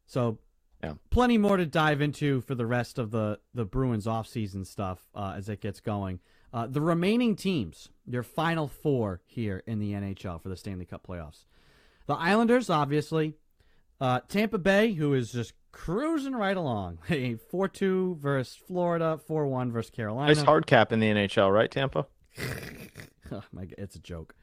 so Yeah. plenty more to dive into for the rest of the the Bruins offseason stuff uh, as it gets going. Uh, the remaining teams, your final four here in the NHL for the Stanley Cup playoffs. The Islanders, obviously. Uh, Tampa Bay, who is just cruising right along. A 4 2 versus Florida, 4 1 versus Carolina. nice hard cap in the NHL, right, Tampa? oh my god, it's a joke.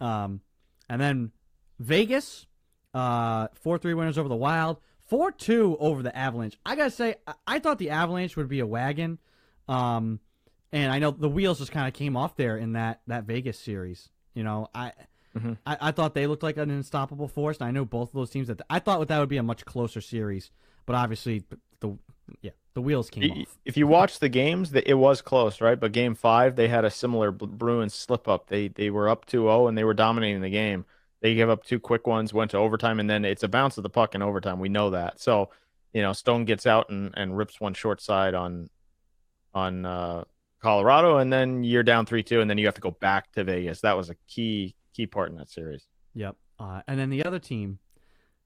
Um, and then Vegas, uh, four three winners over the Wild, four two over the Avalanche. I gotta say, I, I thought the Avalanche would be a wagon, um, and I know the wheels just kind of came off there in that that Vegas series. You know, I. Mhm. I, I thought they looked like an unstoppable force. And I know both of those teams that I thought that would be a much closer series, but obviously the yeah the wheels came Y- off. If you watch the games, th- it was close, right? But game five, they had a similar Bru- Bruins slip up. They they were up 2-0 and they were dominating the game. They gave up two quick ones, went to overtime, and then it's a bounce of the puck in overtime. We know that. So, you know, Stone gets out and, and rips one short side on on uh, Colorado, and then you're down three two, and then you have to go back to Vegas. That was a key key part in that series. Yep. Uh, and then the other team,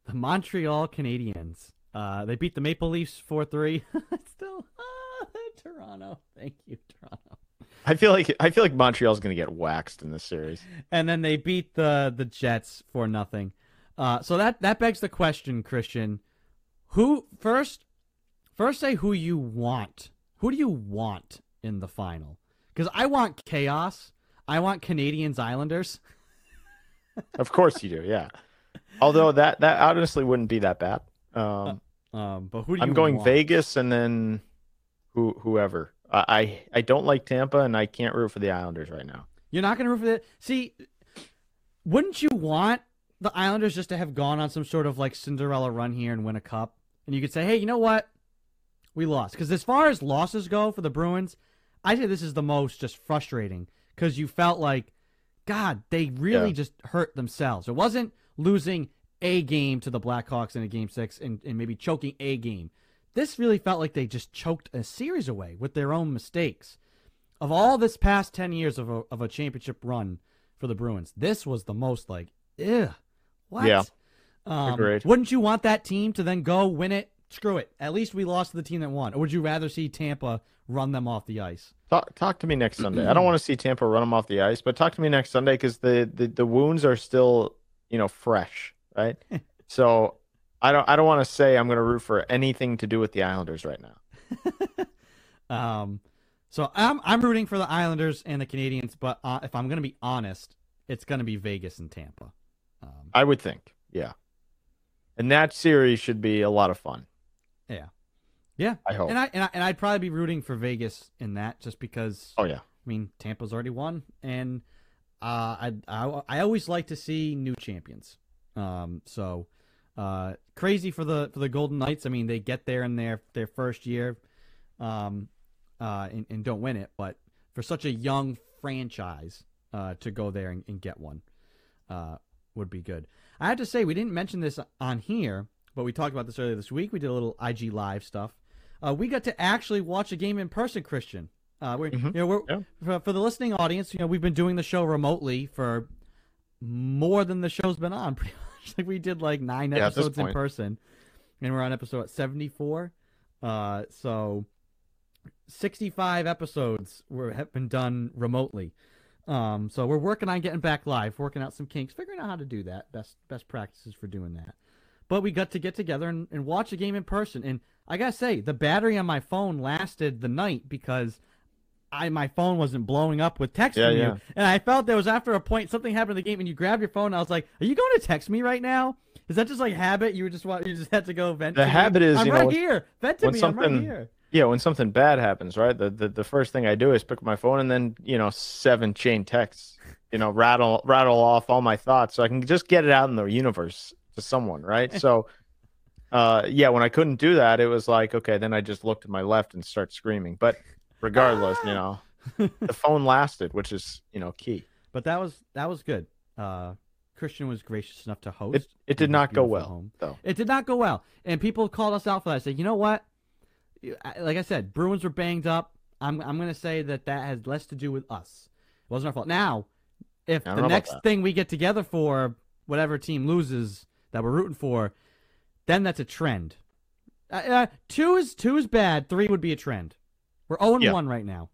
the Montreal Canadiens. Uh, they beat the Maple Leafs 4 3. Still, Toronto. Thank you, Toronto. I feel like I feel like Montreal's going to get waxed in this series. And then they beat the, the Jets for nothing. Uh, so that, that begs the question, Christian. Who, first, first say who you want. Who do you want in the final? Because I want chaos. I want Canadiens Islanders. Of course you do, yeah. Although that that honestly wouldn't be that bad. Um, Um, but who do you I'm going want? Vegas and then who whoever. I, I don't like Tampa and I can't root for the Islanders right now. You're not going to root for the. See, wouldn't you want the Islanders just to have gone on some sort of like Cinderella run here and win a cup? And you could say, hey, you know what? We lost. Because as far as losses go for the Bruins, I say this is the most just frustrating because you felt like, God, they really Yeah. just hurt themselves. It wasn't losing a game to the Blackhawks in a game six and, and maybe choking a game. This really felt like they just choked a series away with their own mistakes of all this past 10 years of a, of a championship run for the Bruins, this was the most like, ugh, what? Yeah. Um, Agreed. Wouldn't you want that team to then go win it screw it. At least we lost to the team that won. Or would you rather see Tampa run them off the ice? Talk, talk to me next Sunday. I don't want to see Tampa run them off the ice, but talk to me next Sunday because the, the the wounds are still you know fresh, right? so I don't I don't want to say I'm going to root for anything to do with the Islanders right now. um, so I'm I'm rooting for the Islanders and the Canadiens, but uh, if I'm going to be honest, it's going to be Vegas and Tampa. Um, I would think, yeah. And that series should be a lot of fun. Yeah, yeah. I hope. And I and I and I'd probably be rooting for Vegas in that just because. Oh yeah. I mean, Tampa's already won, and uh, I, I I always like to see new champions. Um, so uh, crazy for the for the Golden Knights. I mean, they get there in their their first year, um, uh, and, and don't win it. But for such a young franchise, uh, to go there and, and get one, uh, would be good. I have to say, we didn't mention this on here, but we talked about this earlier this week. We did a little IG live stuff. Uh, we got to actually watch a game in person, Christian. Uh, we're, mm-hmm. you know, we're, yeah. for, for, the listening audience, you know, we've been doing the show remotely for more than the show's been on. Pretty much, like we did like nine yeah, episodes in person, and we're on episode seventy four. Uh, so sixty five episodes were have been done remotely. Um, so we're working on getting back live, working out some kinks, figuring out how to do that. Best best practices for doing that. But we got to get together and, and watch a game in person. And I gotta say, the battery on my phone lasted the night because I my phone wasn't blowing up with text yeah, from yeah. you. And I felt there was after a point something happened in the game and you grabbed your phone and I was like, Are you going to text me right now? Is that just like habit? You were just you just had to go vent. The habit me? is I'm you right know, here. Vent to me. I'm right here. Yeah, when something bad happens, right? The, the the first thing I do is pick up my phone and then you know seven chain texts, you know rattle rattle off all my thoughts so I can just get it out in the universe to someone, right? so, uh, yeah, when I couldn't do that, it was like okay, then I just looked to my left and start screaming. But regardless, you know, the phone lasted, which is you know key. But that was that was good. Uh, Christian was gracious enough to host. It, it did not go well, home. though. It did not go well, and people called us out for that. I said, you know what? like I said, Bruins were banged up. I'm I'm gonna say that that has less to do with us. It wasn't our fault. Now, if the next thing we get together for whatever team loses that we're rooting for, then that's a trend. Uh, uh, two is two is bad. Three would be a trend. We're 0 yeah. 1 right now.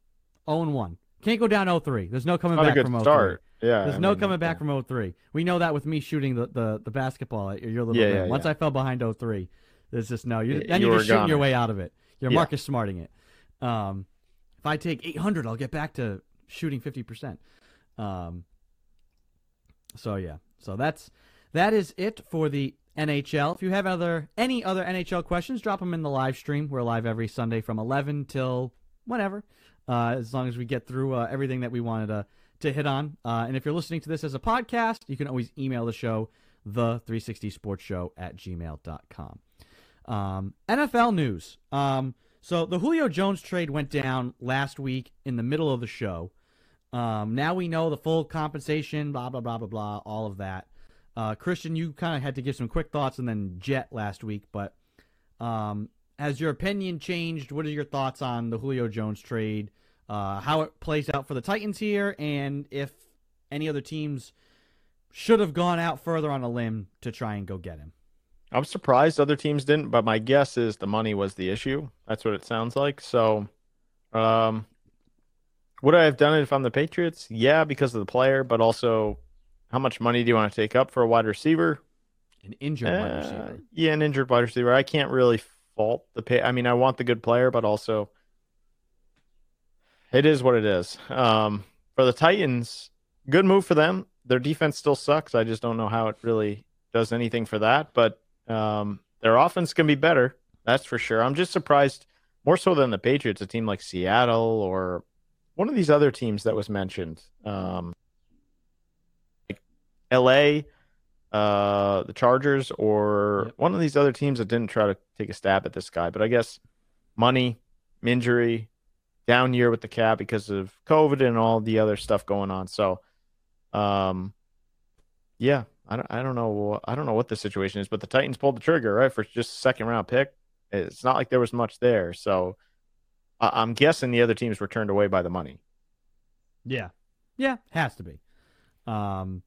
0 1. Can't go down 0 3. There's no coming Not back from 0 start. Yeah, There's I no mean, coming back from 0 3. We know that with me shooting the, the, the basketball at your little yeah, yeah Once I fell behind 0 3, there's just no. You, then you you're just shooting your way out of it. You're yeah. Marcus Smarting it. Um, if I take 800, I'll get back to shooting 50%. Um, so yeah, so that's that is it for the NHL. If you have other any other NHL questions, drop them in the live stream. We're live every Sunday from 11 till whenever, uh, as long as we get through uh, everything that we wanted to to hit on. Uh, and if you're listening to this as a podcast, you can always email the show, the 360 sports show at gmail.com. Um, NFL news. Um, so the Julio Jones trade went down last week in the middle of the show. Um, now we know the full compensation, blah blah blah blah blah, all of that. Uh, Christian, you kind of had to give some quick thoughts and then Jet last week, but um, has your opinion changed? What are your thoughts on the Julio Jones trade? Uh, how it plays out for the Titans here, and if any other teams should have gone out further on a limb to try and go get him? I'm surprised other teams didn't, but my guess is the money was the issue. That's what it sounds like. So, um, would I have done it if I'm the Patriots? Yeah, because of the player, but also how much money do you want to take up for a wide receiver? An injured uh, wide receiver. Yeah, an injured wide receiver. I can't really fault the pay. I mean, I want the good player, but also it is what it is. Um, for the Titans, good move for them. Their defense still sucks. I just don't know how it really does anything for that, but um, their offense can be better, that's for sure. I'm just surprised more so than the Patriots, a team like Seattle or one of these other teams that was mentioned, um, like L.A., uh, the Chargers, or yep. one of these other teams that didn't try to take a stab at this guy. But I guess money, injury, down year with the cap because of COVID and all the other stuff going on. So, um, yeah, I don't, I don't know I don't know what the situation is, but the Titans pulled the trigger right for just a second round pick. It's not like there was much there, so I, am guessing the other teams were turned away by the money. Yeah, yeah, has to be. Um,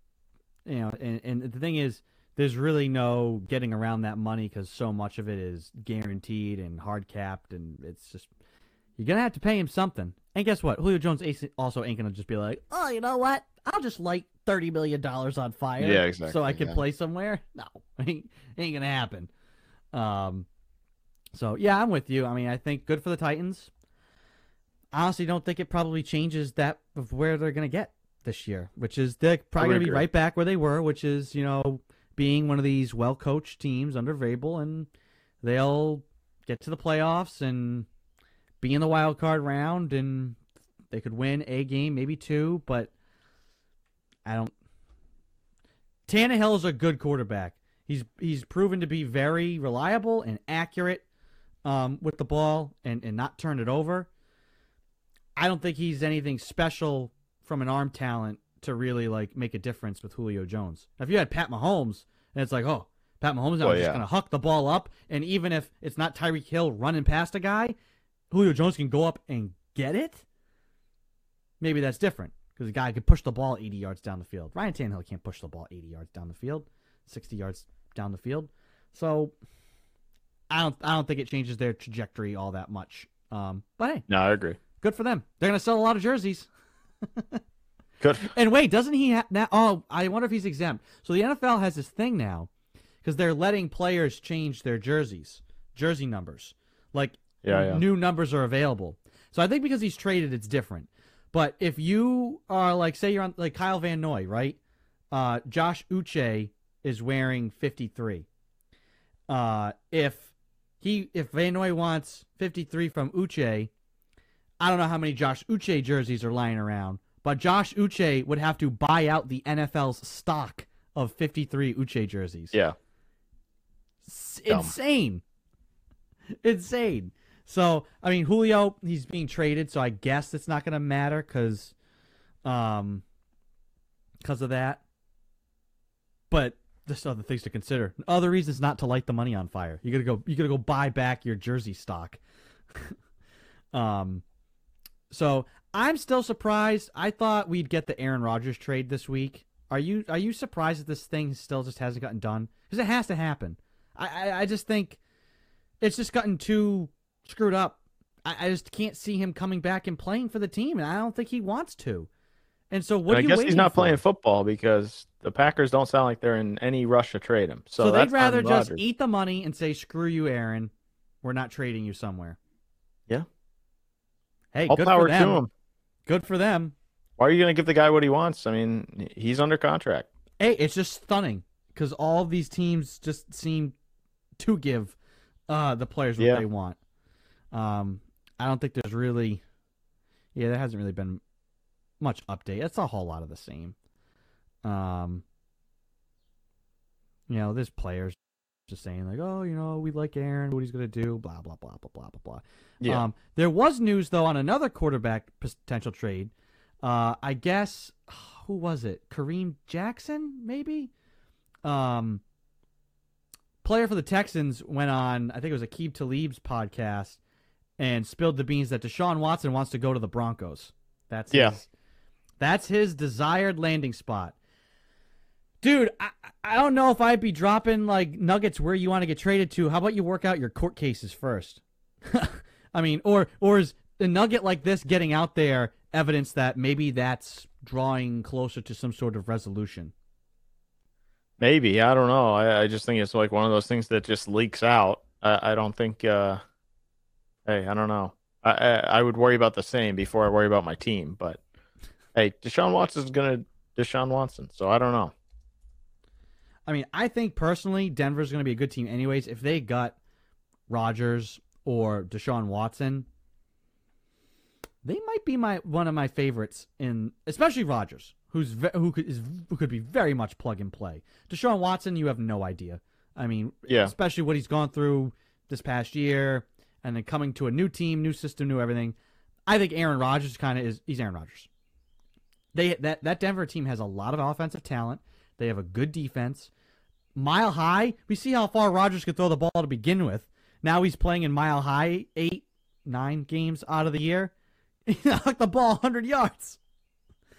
you know, and, and the thing is, there's really no getting around that money because so much of it is guaranteed and hard capped, and it's just you're gonna have to pay him something. And guess what? Julio Jones also ain't gonna just be like, oh, you know what? I'll just light thirty million dollars on fire, yeah, exactly, so I can yeah. play somewhere. No, ain't, ain't gonna happen. Um, so yeah, I'm with you. I mean, I think good for the Titans. Honestly, don't think it probably changes that of where they're gonna get this year, which is they're probably gonna be right back where they were, which is you know being one of these well coached teams under Vrabel, and they'll get to the playoffs and be in the wild card round, and they could win a game, maybe two, but I don't. Tannehill is a good quarterback. He's he's proven to be very reliable and accurate um, with the ball and, and not turn it over. I don't think he's anything special from an arm talent to really like make a difference with Julio Jones. Now, if you had Pat Mahomes and it's like, oh, Pat Mahomes now Well, is just yeah. gonna huck the ball up, and even if it's not Tyreek Hill running past a guy, Julio Jones can go up and get it. Maybe that's different because a guy could push the ball 80 yards down the field. Ryan Tannehill can't push the ball 80 yards down the field, 60 yards down the field. So I don't I don't think it changes their trajectory all that much. Um, but hey, No, I agree. good for them. They're gonna sell a lot of jerseys. Good. And wait, doesn't he have now? Oh, I wonder if he's exempt. So the NFL has this thing now because they're letting players change their jerseys, jersey numbers. Like Yeah, yeah. new numbers are available. So I think because he's traded, it's different. But if you are like, say you're on like Kyle Van Noy, right? Uh, Josh Uche is wearing 53. Uh, if he if Van Noy wants 53 from Uche, I don't know how many Josh Uche jerseys are lying around, but Josh Uche would have to buy out the NFL's stock of 53 Uche jerseys. Yeah. S- insane. Insane. So, I mean, Julio, he's being traded, so I guess it's not going to matter because um, cause of that. But there's other things to consider. Other reasons not to light the money on fire. You gotta go. You gotta go buy back your jersey stock. um, so I'm still surprised. I thought we'd get the Aaron Rodgers trade this week. Are you Are you surprised that this thing still just hasn't gotten done? Because it has to happen. I, I I just think it's just gotten too screwed up. I, I just can't see him coming back and playing for the team, and I don't think he wants to. And so, what And I guess he's not for? playing football because the Packers don't sound like they're in any rush to trade him. So, So, they'd rather just Rodgers. eat the money and say, "Screw you, Aaron. We're not trading you somewhere." Hey, All good power for to them. him. Good for them. Why are you going to give the guy what he wants? I mean, he's under contract. Hey, it's just stunning because all these teams just seem to give uh, the players what Yeah. they want. Um, I don't think there's really, yeah, there hasn't really been much update. It's a whole lot of the same. Um, you know, there's players just saying like, oh, you know, we like Aaron, what he's gonna do, blah blah blah blah blah blah blah. Yeah. Um, there was news though on another quarterback potential trade. Uh, I guess who was it? Kareem Jackson, maybe. Um, player for the Texans went on. I think it was Aqib Talib's podcast and spilled the beans that Deshaun Watson wants to go to the Broncos. That's Yeah. his, that's his desired landing spot. Dude, I, I don't know if I'd be dropping like nuggets where you want to get traded to. How about you work out your court cases first? I mean, or or is a nugget like this getting out there evidence that maybe that's drawing closer to some sort of resolution? Maybe I don't know. I, I just think it's like one of those things that just leaks out. I, I don't think. Uh, hey, I don't know. I, I I would worry about the same before I worry about my team. But hey, Deshaun Watson's gonna Deshaun Watson, so I don't know. I mean, I think personally, Denver's going to be a good team, anyways. If they got Rodgers or Deshaun Watson, they might be my one of my favorites in, especially Rodgers, who's who could is who could be very much plug and play. Deshaun Watson, you have no idea. I mean, Yeah. especially what he's gone through this past year, and then coming to a new team, new system, new everything. I think Aaron Rodgers kind of is. He's Aaron Rodgers. They that that Denver team has a lot of offensive talent. They have a good defense. Mile high, we see how far Rodgers could throw the ball to begin with. Now he's playing in mile high eight, nine games out of the year. He knocked the ball 100 yards.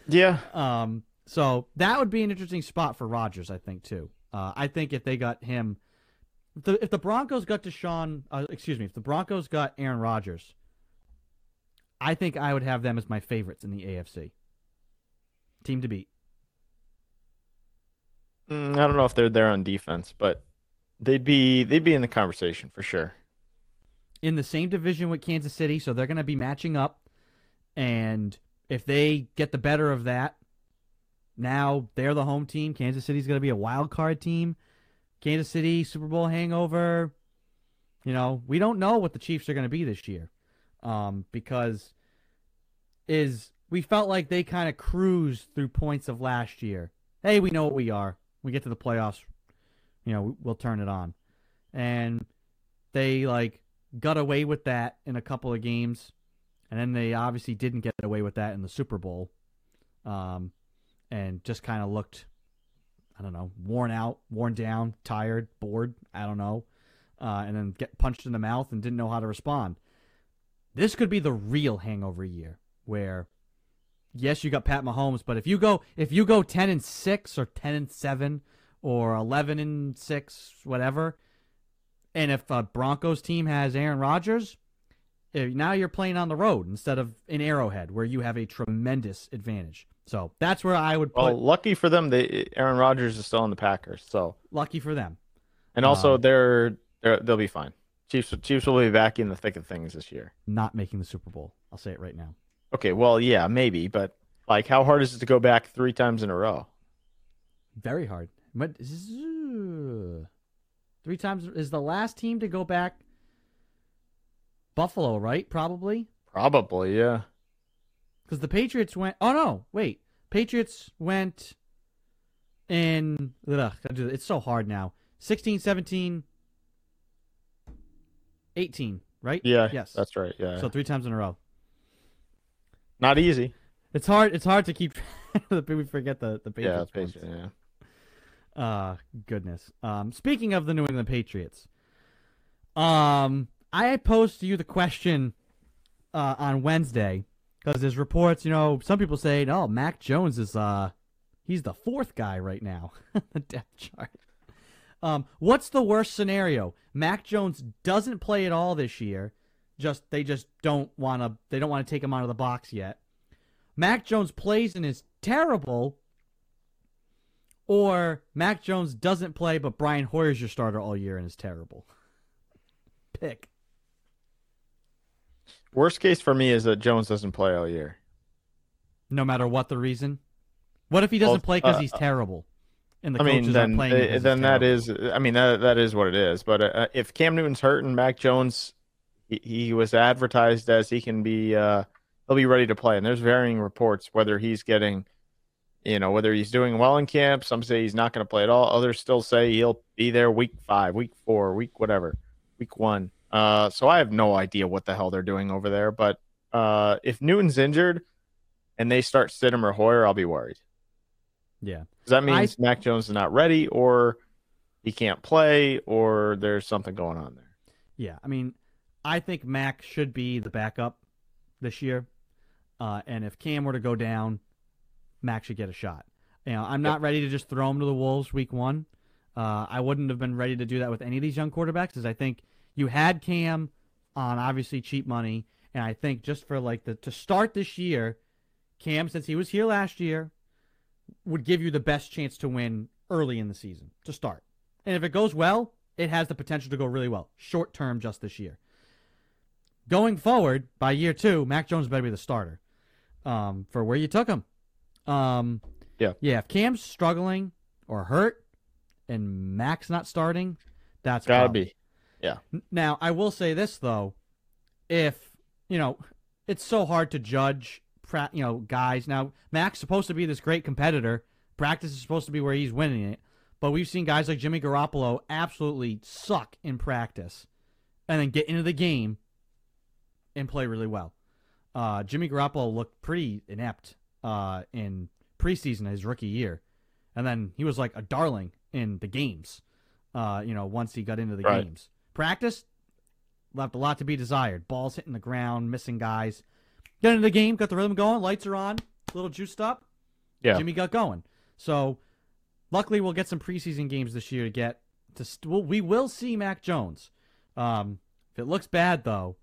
Yeah, Um, so that would be an interesting spot for Rodgers, I think, too. Uh, I think if they got him, if the, if the Broncos got Deshaun, uh, excuse me, if the Broncos got Aaron Rodgers, I think I would have them as my favorites in the AFC. Team to beat. Mm, I don't know if they're there on defense, but they'd be they'd be in the conversation for sure. In the same division with Kansas City, so they're going to be matching up. And if they get the better of that, now they're the home team. Kansas City's going to be a wild card team. Kansas City Super Bowl hangover. You know, we don't know what the Chiefs are going to be this year, um, because is we felt like they kind of cruised through points of last year. Hey, we know what we are. We get to the playoffs, you know, we'll turn it on, and they like got away with that in a couple of games, and then they obviously didn't get away with that in the Super Bowl, um, and just kind of looked, I don't know, worn out, worn down, tired, bored. I don't know, uh, and then get punched in the mouth and didn't know how to respond. This could be the real hangover year where yes, you got Pat Mahomes, but if you go if you go ten and six or ten and seven or eleven and six, whatever, and if a Broncos team has Aaron Rodgers, eh, now you're playing on the road instead of in Arrowhead, where you have a tremendous advantage. So that's where I would put. Well, lucky for them, they Aaron Rodgers is still on the Packers, so lucky for them. And also, Um, they're they're they'll be fine. Chiefs Chiefs will be back in the thick of things this year. Not making the Super Bowl. I'll say it right now. Okay, well, yeah, maybe, but like, how hard is it to go back three times in a row? Very hard. But three times is the last team to go back. Buffalo, right? Probably. Probably, yeah. Because the Patriots went. Oh no, wait. Patriots went in. Ugh, it's so hard now. 16, 17, 18, right? Yeah, Yes. that's right. Yeah, So three times in a row. Not easy. It's hard. It's hard to keep. we forget the the Patriots. Yeah, Patriots. ones. Patriots, yeah. Uh goodness. Um speaking of the New England Patriots. Um I posed to you the question uh on Wednesday because there's reports, you know, some people say, "Oh, Mac Jones is uh he's the fourth guy right now the depth chart." Um what's the worst scenario? Mac Jones doesn't play at all this year. Just they just don't want to they don't want to take him out of the box yet. Mac Jones plays and is terrible or Mac Jones doesn't play, but Brian Hoyer's your starter all year and is terrible. Pick. Worst case for me is that Jones doesn't play all year. No matter what the reason. What if he doesn't Well, play because uh, he's terrible? And the I coaches mean, then aren't playing. him 'cause he's then that is. I mean, that that is what it is. But uh, if Cam Newton's hurt and Mac Jones, he, he was advertised as he can be, uh, he'll be ready to play. And there's varying reports whether he's getting, you know, whether he's doing well in camp. Some say he's not going to play at all. Others still say he'll be there week five, week four, week whatever, week one. Uh, so I have no idea what the hell they're doing over there. But uh, if Newton's injured and they start Stidham or Hoyer, I'll be worried. Yeah. Because that means Mac Jones is not ready, or he can't play, or there's something going on there. Yeah. I mean, I think Mac should be the backup this year. Uh, and if Cam were to go down, Mac should get a shot. You know, I'm not ready to just throw him to the wolves week one. Uh, I wouldn't have been ready to do that with any of these young quarterbacks, because I think you had Cam on obviously cheap money, and I think just for like the to start this year, Cam, since he was here last year, would give you the best chance to win early in the season to start. And if it goes well, it has the potential to go really well. Short term, just this year. Going forward, by year two, Mac Jones better be the starter um, for where you took him. Um, Yeah. Yeah. If Cam's struggling or hurt and Mac's not starting, that's Gotta problem. be. Yeah. Now, I will say this though, if you know, it's so hard to judge, you know, guys. Now, Mac's supposed to be this great competitor. Practice is supposed to be where he's winning it, but we've seen guys like Jimmy Garoppolo absolutely suck in practice, and then get into the game and play really well. Uh, Jimmy Garoppolo looked pretty inept uh, in preseason his rookie year, and then he was like a darling in the games. Uh, you know, once he got into the Right. games, practice left a lot to be desired. Balls hitting the ground, missing guys. Got into the game, got the rhythm going, lights are on, a little juiced up. Yeah. Jimmy got going. So luckily, we'll get some preseason games this year to get to. St- we'll, we will see Mac Jones. Um, if it looks bad though,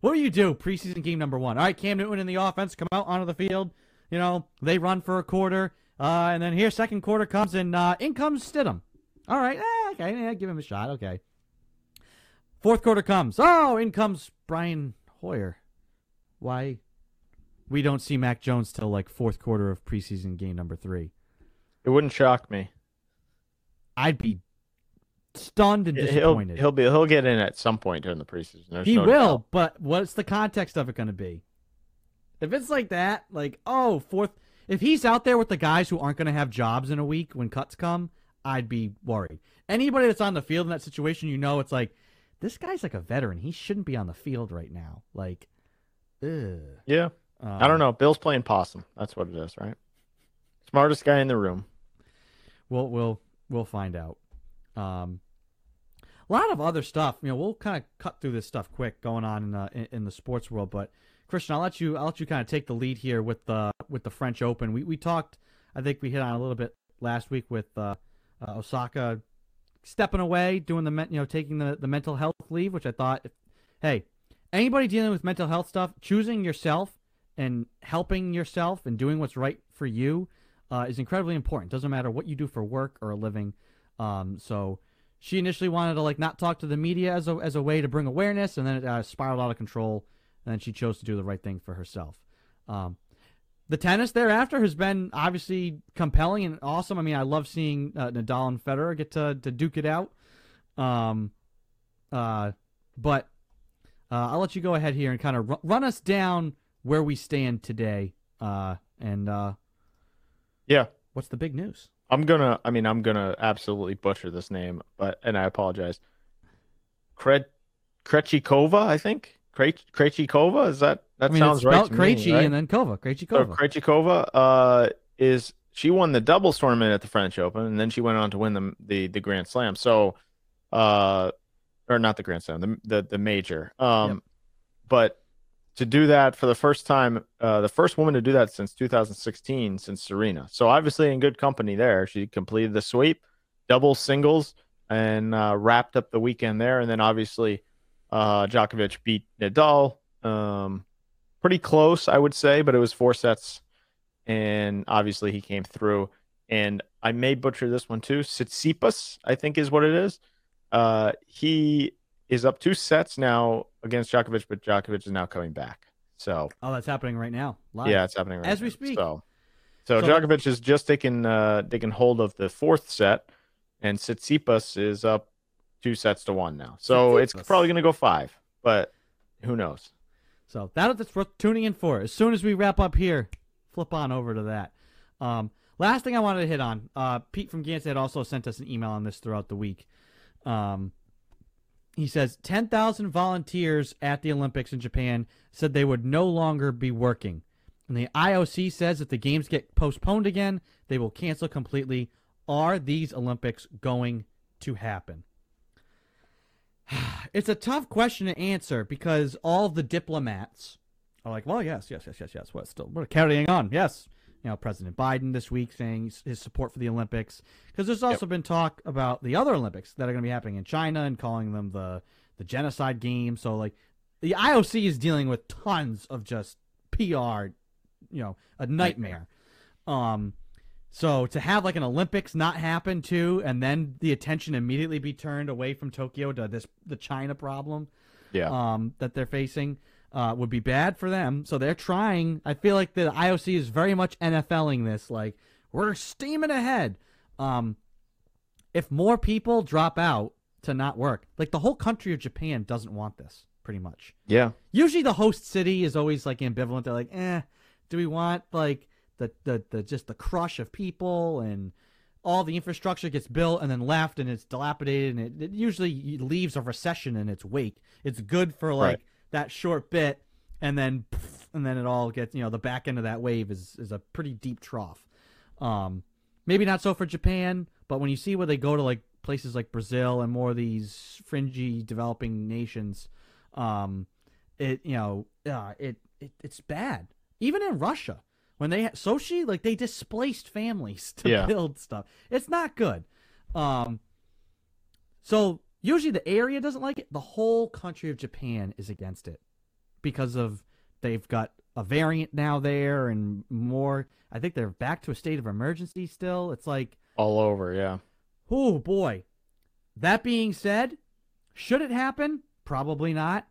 what do you do preseason game number one? All right, Cam Newton in the offense, come out onto the field. You know they run for a quarter, uh, and then here second quarter comes and uh, in comes Stidham. All right, eh, okay, yeah, give him a shot. Okay. Fourth quarter comes. Oh, in comes Brian Hoyer. Why? We don't see Mac Jones till like fourth quarter of preseason game number three. It wouldn't shock me. I'd be stunned and He'll disappointed. he'll be he'll get in at some point during the preseason. There's he no will, doubt. but what's the context of it going to be? If it's like that, like oh fourth, if he's out there with the guys who aren't going to have jobs in a week when cuts come, I'd be worried. Anybody that's on the field in that situation, you know, it's like this guy's like a veteran. He shouldn't be on the field right now. Like, ugh. Yeah, I don't Um, know. Bill's playing possum. That's what it is, right? Smartest guy in the room. We'll we'll we'll find out. Um, a lot of other stuff. You know, we'll kind of cut through this stuff quick going on in the in, in the sports world. But Christian, I'll let you I'll let you kind of take the lead here with the with the French Open. We we talked. I think we hit on a little bit last week with uh, uh, Osaka stepping away, doing the you know taking the the mental health leave, which I thought, hey, anybody dealing with mental health stuff, choosing yourself and helping yourself and doing what's right for you uh, is incredibly important. Doesn't matter what you do for work or a living. Um, so she initially wanted to like not talk to the media as a as a way to bring awareness, and then it uh, spiraled out of control. And then she chose to do the right thing for herself. Um, the tennis thereafter has been obviously compelling and awesome. I mean, I love seeing uh, Nadal and Federer get to to duke it out. Um, uh, but uh, I'll let you go ahead here and kind of ru- run us down where we stand today. Uh, and uh, Yeah, what's the big news? I'm gonna. I mean, I'm gonna absolutely butcher this name, but and I apologize. Kre- Krejcikova, I think. Kre- Krejcikova is that? That I mean, sounds right to me, right? and then Kova. Krejci So. Krejcikova uh, is she won the doubles tournament at the French Open, and then she went on to win the the, the Grand Slam. So, uh, or not the Grand Slam, the the, the major. Um, Yep. but to do that for the first time, uh, the first woman to do that since 2016, since Serena. So obviously in good company there. She completed the sweep, double singles, and uh, wrapped up the weekend there. And then obviously, uh, Djokovic beat Nadal. Um, pretty close, I would say, but it was four sets, and obviously he came through. And I may butcher this one too. Tsitsipas, I think, is what it is. Uh, he is up two sets now against Djokovic, but Djokovic is now coming back. So Oh, that's happening right now. Live. yeah, it's happening right As we speak. So, so, So- Djokovic is just taking uh, taking hold of the fourth set, and Tsitsipas is up two sets to one now. So it's probably going to go five, but who knows? So that that's worth tuning in for. As soon as we wrap up here, flip on over to that. Um, last thing I wanted to hit on. Uh, Pete from Gansett also sent us an email on this throughout the week. Um, he says 10,000 volunteers at the Olympics in Japan said they would no longer be working. And the IOC says if the games get postponed again, they will cancel completely. Are these Olympics going to happen? It's a tough question to answer because all the diplomats are like, well, yes, yes, yes, yes, yes. What still? We're carrying on. Yes, you know, President Biden this week saying his- support for the Olympics because there's also been talk about the other Olympics that are going to be happening in China and calling them the the genocide games. So like, the IOC is dealing with tons of just PR, you know, a nightmare. Um, so to have like an Olympics not happen too, and then the attention immediately be turned away from Tokyo to this the China problem Yeah, um, that they're facing uh, would be bad for them. So they're trying. I feel like the IOC is very much NFLing this. Like we're steaming ahead. Um, if more people drop out to not work, like the whole country of Japan doesn't want this. Pretty much. yeah, Usually the host city is always like ambivalent. They're like, eh, do we want like the the, the just the crush of people and all the infrastructure gets built and then left and it's dilapidated and it, it usually leaves a recession in its wake. It's good for like Right. That short bit and then and then it all gets you know the back end of that wave is is a pretty deep trough. Um, maybe not so for Japan, but when you see where they go to like places like Brazil and more of these fringy developing nations, um, it you know uh, it, it it's bad. Even in Russia, when they Sochi like they displaced families to Yeah. build stuff. It's not good. Um, so usually the area doesn't like it. The whole country of Japan is against it because of they've got a variant now there and more. I think they're back to a state of emergency still. It's like, All over, yeah. oh boy. That being said, should it happen? Probably not.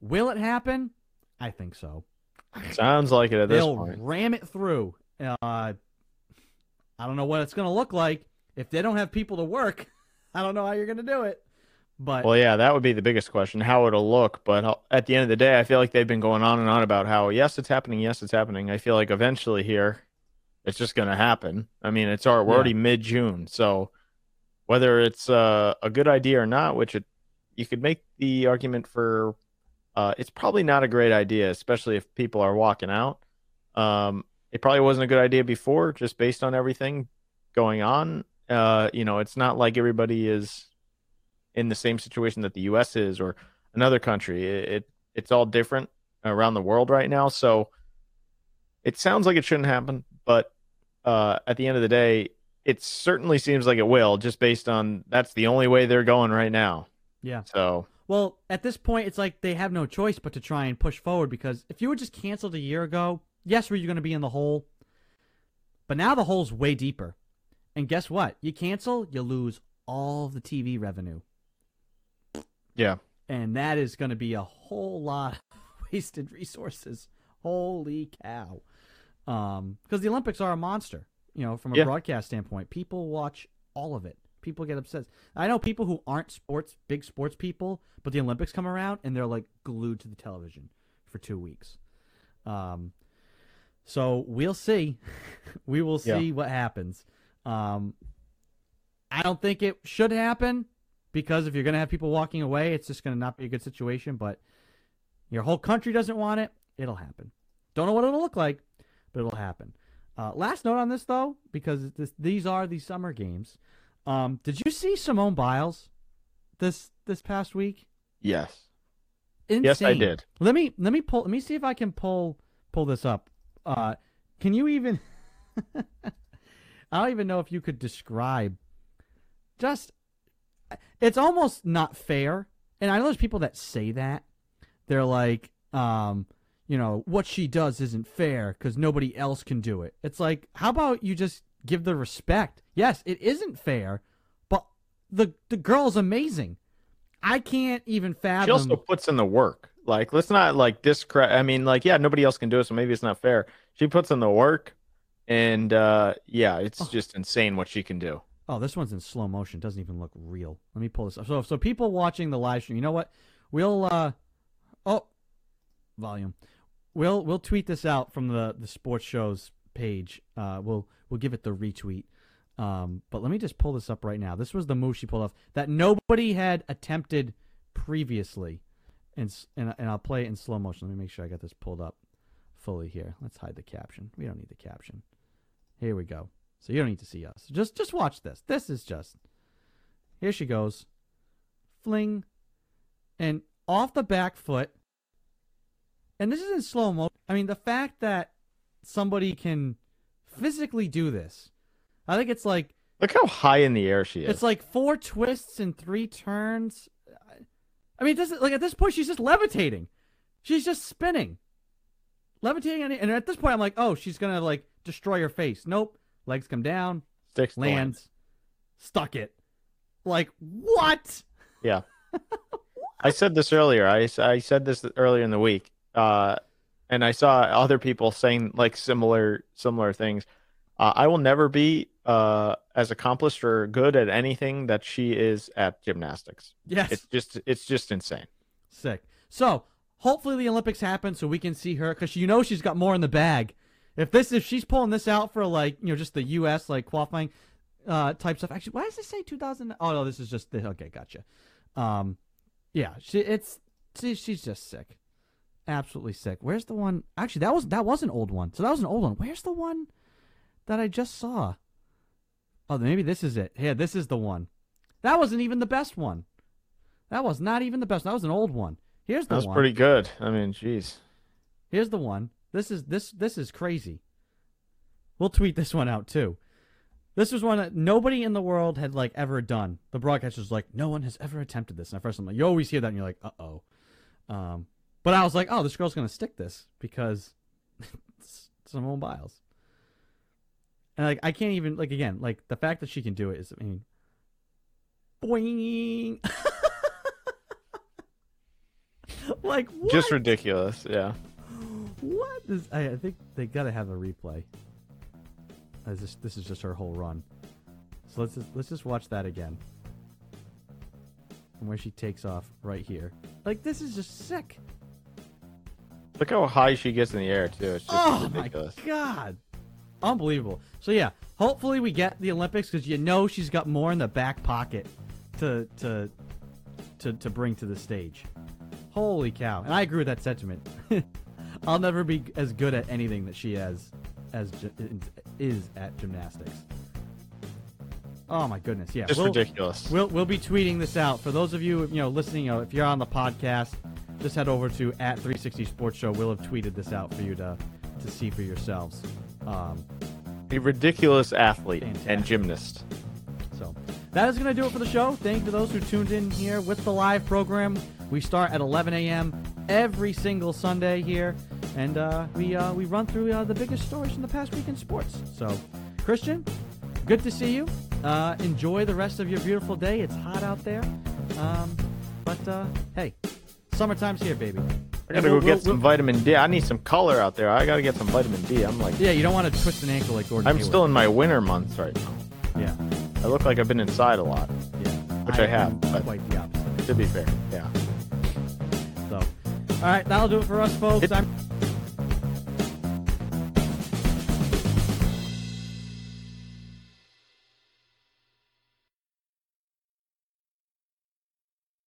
Will it happen? I think so. Sounds like it at this point. They'll point. ram it through. Uh, I don't know what it's going to look like if they don't have people to work. I don't know how you're going to do it. But Well, yeah, that would be the biggest question, how it'll look. But at the end of the day, I feel like they've been going on and on about how, yes, it's happening, yes, it's happening. I feel like eventually here, it's just going to happen. I mean, it's our, we're Yeah. already mid June. So whether it's uh, a good idea or not, which it, you could make the argument for uh, it's probably not a great idea, especially if people are walking out. Um, it probably wasn't a good idea before, just based on everything going on. Uh, you know, it's not like everybody is in the same situation that the U.S. is or another country. It, it it's all different around the world right now. So it sounds like it shouldn't happen, but uh, at the end of the day, it certainly seems like it will, just based on that's the only way they're going right now. yeah. So Well, at this point, it's like they have no choice but to try and push forward because if you were just canceled a year ago, yes, were you going to be in the hole? But now the hole's way deeper. And guess what? You cancel, you lose all the TV revenue. Yeah, And that is going to be a whole lot of wasted resources. Holy cow. Um, because the Olympics are a monster, you know, from a Yeah. broadcast standpoint. People watch all of it. People get obsessed. I know people who aren't sports, big sports people, but the Olympics come around and they're like glued to the television for two weeks. Um, so we'll see. we will Yeah. see what happens. Um, I don't think it should happen because if you're going to have people walking away, it's just going to not be a good situation. But your whole country doesn't want it, it'll happen. Don't know what it'll look like, but it'll happen. Uh, last note on this, though, because this, these are the summer games. Um, did you see Simone Biles this this past week? yes, Insane. yes, I did. Let me let me pull. Let me see if I can pull pull this up. Uh, can you even? I don't even know if you could describe. Just, it's almost not fair. And I know there's people that say that. They're like, um, you know, what she does isn't fair because nobody else can do it. It's like, how about you just give the respect? Yes, it isn't fair, but the the girl's amazing. I can't even fathom. She also puts in the work. Like, let's not like discredit. I mean, like, yeah, nobody else can do it, so maybe it's not fair. She puts in the work, and uh, yeah, it's Oh. just insane what she can do. Oh, this one's in slow motion. Doesn't even look real. Let me pull this up. So, so people watching the live stream, you know what? We'll uh, oh, volume. We'll we'll tweet this out from the the sports shows page. Uh, we'll we'll give it the retweet. Um, but let me just pull this up right now. This was the move she pulled off that nobody had attempted previously, and and and I'll play it in slow motion. Let me make sure I got this pulled up fully here. Let's hide the caption. We don't need the caption. Here we go. So you don't need to see us. Just just watch this. This is just here she goes. Fling and off the back foot. And this is in slow mo. I mean, the fact that somebody can physically do this. I think it's like Look how high in the air she is. it's like four twists and three turns. I mean, it doesn't like at this point she's just levitating. She's just spinning, levitating, and- and at this point I'm like, oh, she's gonna like destroy her face. Nope, legs come down, lands. lands, stuck it. Like what? Yeah. I said this earlier. I, I said this earlier in the week. Uh, and I saw other people saying like similar similar things. Uh, I will never be uh, as accomplished or good at anything that she is at gymnastics. Yes, It's just it's just insane. sick. So hopefully the Olympics happen so we can see her because you know she's got more in the bag. If this if she's pulling this out for like you know just the U.S. like qualifying uh, type stuff. Actually, why does it say 2000? Oh no, this is just the okay. Gotcha. Um, yeah, she it's she, she's just sick, absolutely sick. Where's the one? Actually, that was that was an old one. So that was an old one. Where's the one that I just saw? Oh, maybe this is it. Yeah, this is the one. That wasn't even the best one. That was not even the best. That was an old one. Here's the That was one. pretty good. I mean, jeez. Here's the one. This is this this is crazy. we'll tweet this one out too. This was one that nobody in the world had like ever done. The broadcaster was like, no one has ever attempted this. And at first I'm like, you always hear that and you're like, uh oh. Um, but I was like, oh, this girl's gonna stick this because it's Simone Biles. And like I can't even like again like the fact that she can do it is I mean, boing. like what? Just ridiculous. Yeah. What is? I, I think they got to have a replay. As this, this is just her whole run. So let's just, let's just watch that again. From where she takes off right here. Like this is just sick. Look how high she gets in the air too. It's just oh ridiculous. my god, unbelievable. So yeah, hopefully we get the Olympics because you know she's got more in the back pocket to to to to bring to the stage. Holy cow! And I agree with that sentiment. I'll never be as good at anything that she has as is at gymnastics. Oh my goodness! Yeah, Just we'll, ridiculous. We'll we'll be tweeting this out for those of you you know listening. You know, if you're on the podcast, just head over to at 360 Sports Show. We'll have tweeted this out for you to to see for yourselves. Um, A ridiculous athlete and gymnast. so that is going to do it for the show. Thank you to those who tuned in here with the live program. We start at 11 a.m. every single Sunday here, and uh, we uh, we run through uh, the biggest stories from the past week in sports. So, Christian, good to see you. Uh, enjoy the rest of your beautiful day. It's hot out there, um, but uh, hey, summertime's here, baby. I gotta We'll- go get we'll- some we'll- vitamin D. I need some color out there. I gotta get some vitamin D. I'm like, Yeah, you don't want to twist an ankle like Gordon. I'm Hayward. still in my winter months right now. Yeah, I look like I've been inside a lot. yeah. Which I have, but- Quite the opposite. To be fair, yeah. All right, that'll do it for us, folks. It-